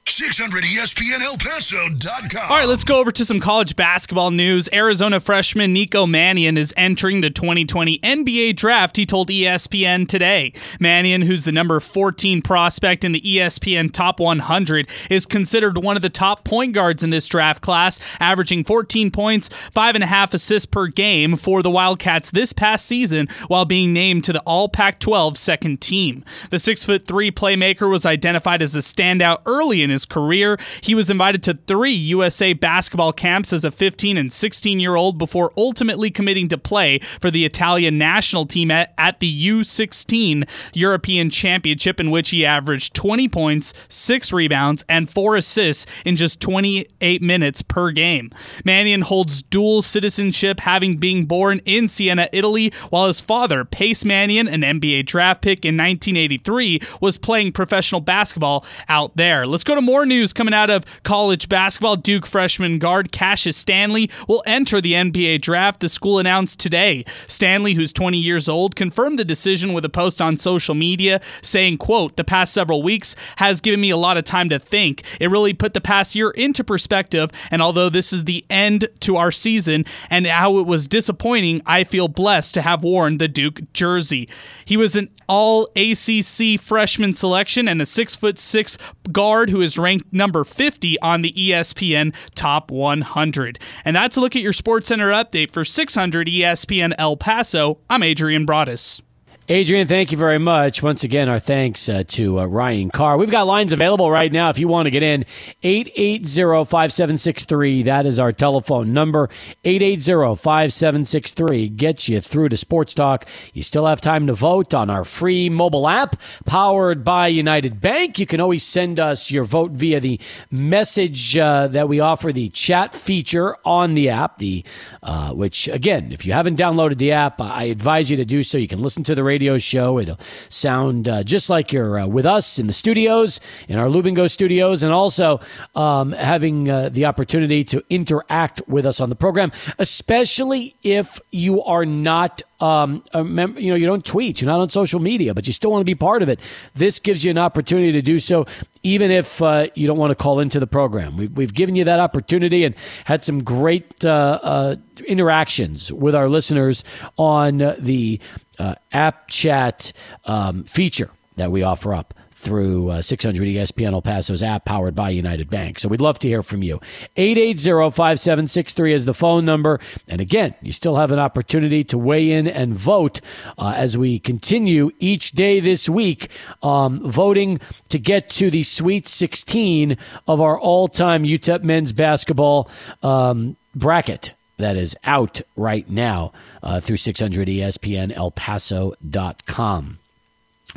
600 ESPN El Paso.com. All right, let's go over to some college basketball news. Arizona freshman Nico Mannion is entering the 2020 NBA draft, he told ESPN today. Mannion, who's the number 14 prospect in the ESPN Top 100, is considered one of the top point guards in this draft class, averaging 14 points, five and a half assists per game for the Wildcats this past season, while being named to the All Pac 12 second team. The six foot three playmaker was identified as a standout early in his career. He was invited to three USA basketball camps as a 15 and 16 year old before ultimately committing to play for the Italian national team at, at the U16 European Championship, in which he averaged 20 points, six rebounds, and four assists in just 28 minutes per game. Mannion holds dual citizenship, having been born in Siena, Italy, while his father, Pace Mannion, an NBA draft pick in 1983, was playing professional basketball out there. Let's go to more news coming out of college basketball. Duke freshman guard Cassius Stanley will enter the NBA draft, the school announced today. Stanley, who's 20 years old, confirmed the decision with a post on social media saying, quote, the past several weeks has given me a lot of time to think. It really put the past year into perspective, and although this is the end to our season and how it was disappointing, I feel blessed to have worn the Duke jersey. He was an all ACC freshman selection and a six foot six guard who is ranked number 50 on the ESPN Top 100. And that's a look at your Sports Center update for 600 ESPN El Paso. I'm Adrian Broadus. Adrian, thank you very much. Once again, our thanks uh, to uh, Ryan Carr. We've got lines available right now if you want to get in. 880-5763. That is our telephone number. 880-5763 gets you through to Sports Talk. You still have time to vote on our free mobile app powered by United Bank. You can always send us your vote via the message uh, that we offer, the chat feature on the app, the uh, which, again, if you haven't downloaded the app, I advise you to do so. You can listen to the radio radio show. It'll sound uh, just like you're uh, with us in the studios, in our Lubingo studios, and also um, having uh, the opportunity to interact with us on the program, especially if you are not um, mem- you know, you don't tweet, you're not on social media, but you still want to be part of it. This gives you an opportunity to do so, even if uh, you don't want to call into the program. We've, we've given you that opportunity and had some great uh, uh, interactions with our listeners on the uh, app chat um, feature that we offer up through uh, 600 ESPN El Paso's app powered by United Bank. So we'd love to hear from you. 880-5763 is the phone number. And again, you still have an opportunity to weigh in and vote uh, as we continue each day this week um, voting to get to the Sweet 16 of our all-time UTEP men's basketball um, bracket that is out right now uh, through 600 ESPN El Paso.com.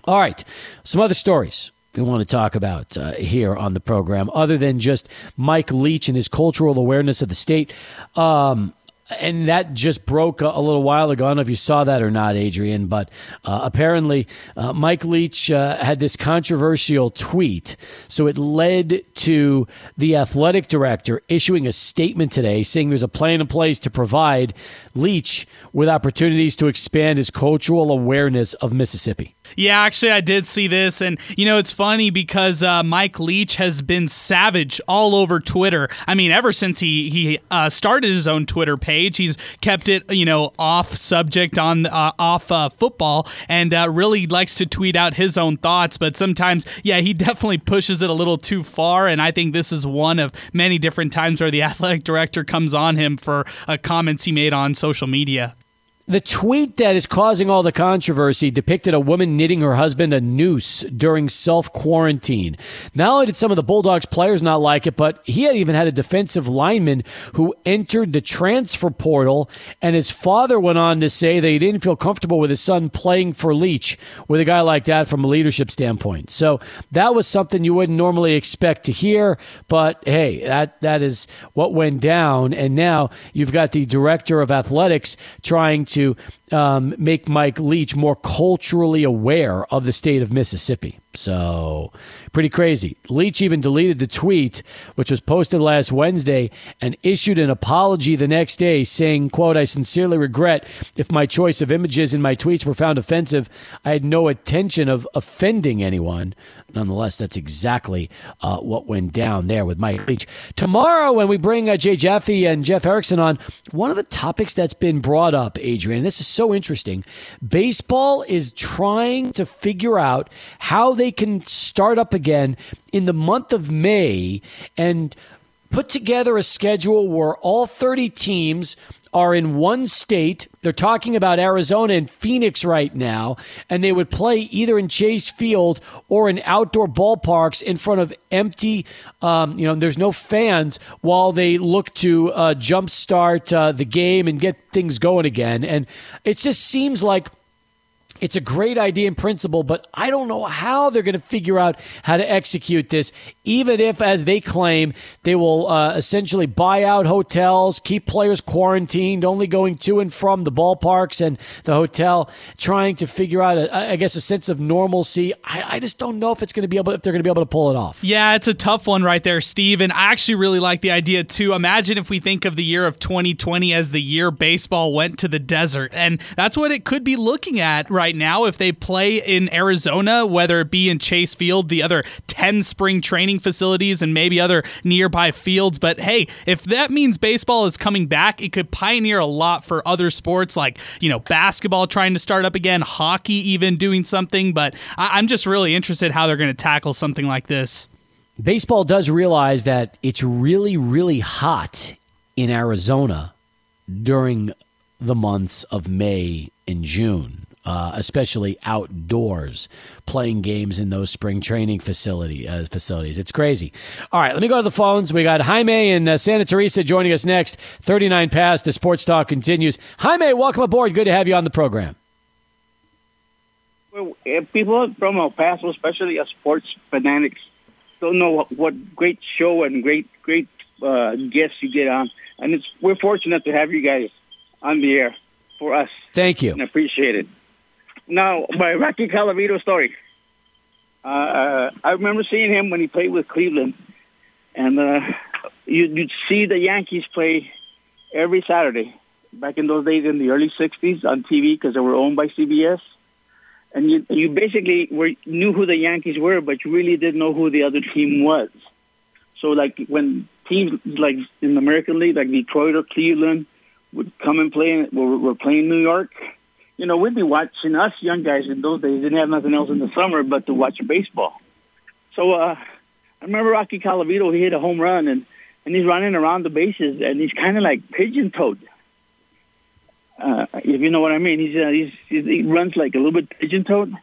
All right, some other stories we want to talk about uh, here on the program, other than just Mike Leach and his cultural awareness of the state. Um, and that just broke a, little while ago. I don't know if you saw that or not, Adrian, but uh, apparently uh, Mike Leach uh, had this controversial tweet. So it led to the athletic director issuing a statement today saying there's a plan in place to provide Leach with opportunities to expand his cultural awareness of Mississippi. Yeah, actually, I did see this, and you know, it's funny because uh, Mike Leach has been savage all over Twitter. I mean, ever since he he uh, started his own Twitter page, he's kept it you know off subject on uh, off uh, football, and uh, really likes to tweet out his own thoughts. But sometimes, yeah, he definitely pushes it a little too far, and I think this is one of many different times where the athletic director comes on him for uh, comments he made on social media. The tweet that is causing all the controversy depicted a woman knitting her husband a noose during self quarantine. Not only did some of the Bulldogs players not like it, but he had even had a defensive lineman who entered the transfer portal, and his father went on to say that he didn't feel comfortable with his son playing for Leach with a guy like that from a leadership standpoint. So that was something you wouldn't normally expect to hear, but hey, that, that is what went down. And now you've got the director of athletics trying to to um, make Mike Leach more culturally aware of the state of Mississippi. So, pretty crazy. Leach even deleted the tweet, which was posted last Wednesday, and issued an apology the next day, saying, quote, I sincerely regret if my choice of images in my tweets were found offensive. I had no intention of offending anyone. Nonetheless, that's exactly uh, what went down there with Mike Leach. Tomorrow, when we bring uh, Jay Jaffe and Jeff Erickson on, one of the topics that's been brought up, Adrian, this is so interesting. Baseball is trying to figure out how they can start up again in the month of May and put together a schedule where all 30 teams are in one state. They're talking about Arizona and Phoenix right now, and they would play either in Chase Field or in outdoor ballparks in front of empty, um, you know, there's no fans while they look to uh, jumpstart uh, the game and get things going again. And it just seems like it's a great idea in principle, but I don't know how they're going to figure out how to execute this, even if, as they claim, they will uh, essentially buy out hotels, keep players quarantined, only going to and from the ballparks and the hotel, trying to figure out, a, I guess, a sense of normalcy. I, I just don't know if it's going to be able, if they're going to be able to pull it off. Yeah, it's a tough one right there, Steve. And I actually really like the idea too. Imagine if we think of the year of 2020 as the year baseball went to the desert, and that's what it could be looking at right right now if they play in Arizona, whether it be in Chase Field, the other 10 spring training facilities, and maybe other nearby fields. But hey, if that means baseball is coming back, it could pioneer a lot for other sports like, you know, basketball trying to start up again, hockey even doing something. But I- I'm just really interested how they're going to tackle something like this. Baseball does realize that it's really, really hot in Arizona during the months of May and June uh, especially outdoors, playing games in those spring training facility uh, facilities. It's crazy. All right, let me go to the phones. We got Jaime and uh, Santa Teresa joining us next. Thirty nine past. The sports talk continues. Jaime, welcome aboard. Good to have you on the program. Well, people from El Paso, especially as sports fanatics, don't know what, what great show and great great uh, guests you get on, and it's we're fortunate to have you guys on the air for us. Thank you. And appreciate it. Now, my Rocky Colavito story. Uh, uh, I remember seeing him when he played with Cleveland, and uh, you'd, you'd see the Yankees play every Saturday back in those days in the early '60s on TV because they were owned by CBS. And you you basically were knew who the Yankees were, but you really didn't know who the other team was. So like when teams like in the American League, like Detroit or Cleveland, would come and play, we're, we're playing New York. You know, we'd be watching us young guys in those days didn't have nothing else in the summer but to watch baseball. So uh, I remember Rocky Colavito. He hit a home run and and he's running around the bases and he's kind of like pigeon toed. Uh, if you know what I mean, he's, uh, he's, he's he runs like a little bit pigeon toed,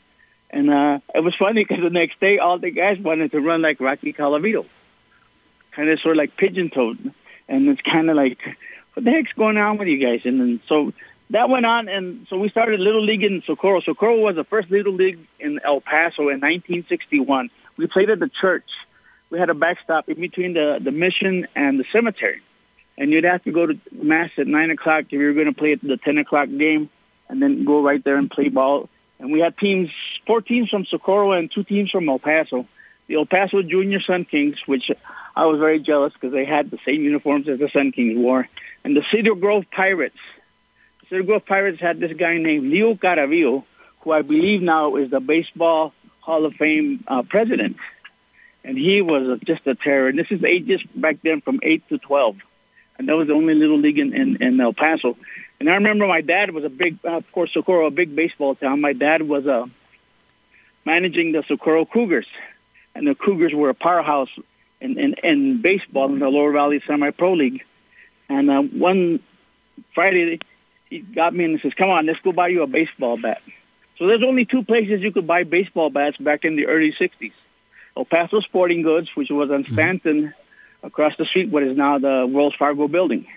and uh, it was funny because the next day all the guys wanted to run like Rocky Colavito, kind of sort of like pigeon toed, and it's kind of like, what the heck's going on with you guys? And then so that went on, and so we started Little League in Socorro. Socorro was the first Little League in El Paso in 1961. We played at the church. We had a backstop in between the, the mission and the cemetery and you'd have to go to mass at nine o'clock if you were going to play at the ten o'clock game, and then go right there and play ball. And we had teams, four teams from Socorro and two teams from El Paso. The El Paso Junior Sun Kings, which I was very jealous because they had the same uniforms as the Sun Kings wore, and the Cedar Grove Pirates. Cedar Pirates had this guy named Leo Caravillo, who I believe now is the Baseball Hall of Fame uh, president. And he was just a terror. And this is ages back then from 8 to 12 and that was the only little league in, in, in El Paso. And I remember my dad was a big, uh, of course, Socorro, a big baseball town. My dad was uh, managing the Socorro Cougars, and the Cougars were a powerhouse in, in, in baseball in the Lower Valley Semi-Pro League. And uh, one Friday, he got me and says, "Come on, let's go buy you a baseball bat." So there's only two places you could buy baseball bats back in the early '60s: El Paso Sporting Goods, which was on Stanton. Mm-hmm across the street, what is now the Wells Fargo building.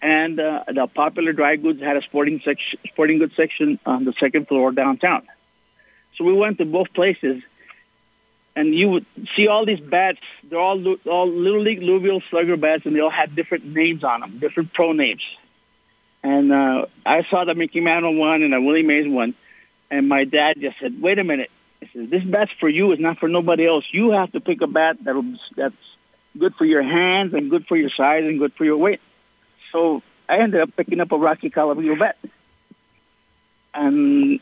And uh, the popular dry goods had a sporting section, sporting goods section on the second floor downtown. So we went to both places, and you would see all these bats. They're all all little league Louisville Slugger bats, and they all had different names on them, different pro names. And uh, I saw the Mickey Mantle one and the Willie Mays one, and my dad just said, "Wait a minute." He says, "This bat's for you. It's not for nobody else. You have to pick a bat that'll that's good for your hands and good for your size and good for your weight. So I ended up picking up a Rocky Colavito bat. And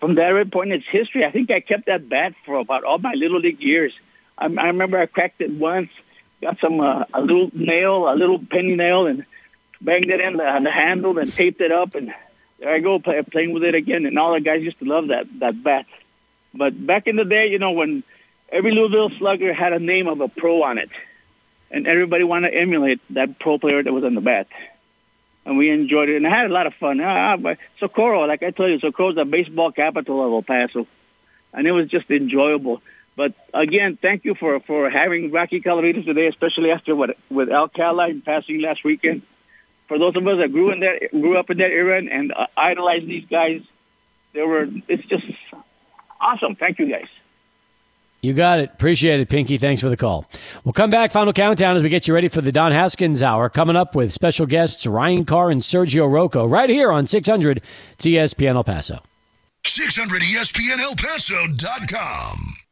from that point, it's history. I think I kept that bat for about all my little league years. I, I remember I cracked it once, got some uh, a little nail, a little penny nail, and banged it in the, the handle and taped it up. And there I go, play, playing with it again. And all the guys used to love that that bat. But back in the day, you know, when every Louisville Slugger had a name of a pro on it, and everybody wanted to emulate that pro player that was on the bat. And we enjoyed it, and I had a lot of fun. Uh, Socorro, like I told you, Socorro's the baseball capital of El Paso, and it was just enjoyable. But again, thank you for, for having Rocky Colavito today, especially after what with Al Kaline and passing last weekend. For those of us that grew in that grew up in that era and, and uh, idolized these guys, they were it's just awesome. Thank you guys. You got it. Appreciate it, Pinky. Thanks for the call. We'll come back, final countdown, as we get you ready for the Don Haskins Hour. Coming up with special guests Ryan Carr and Sergio Rocco right here on 600 ESPN El Paso. 600 ESPN El Paso.com.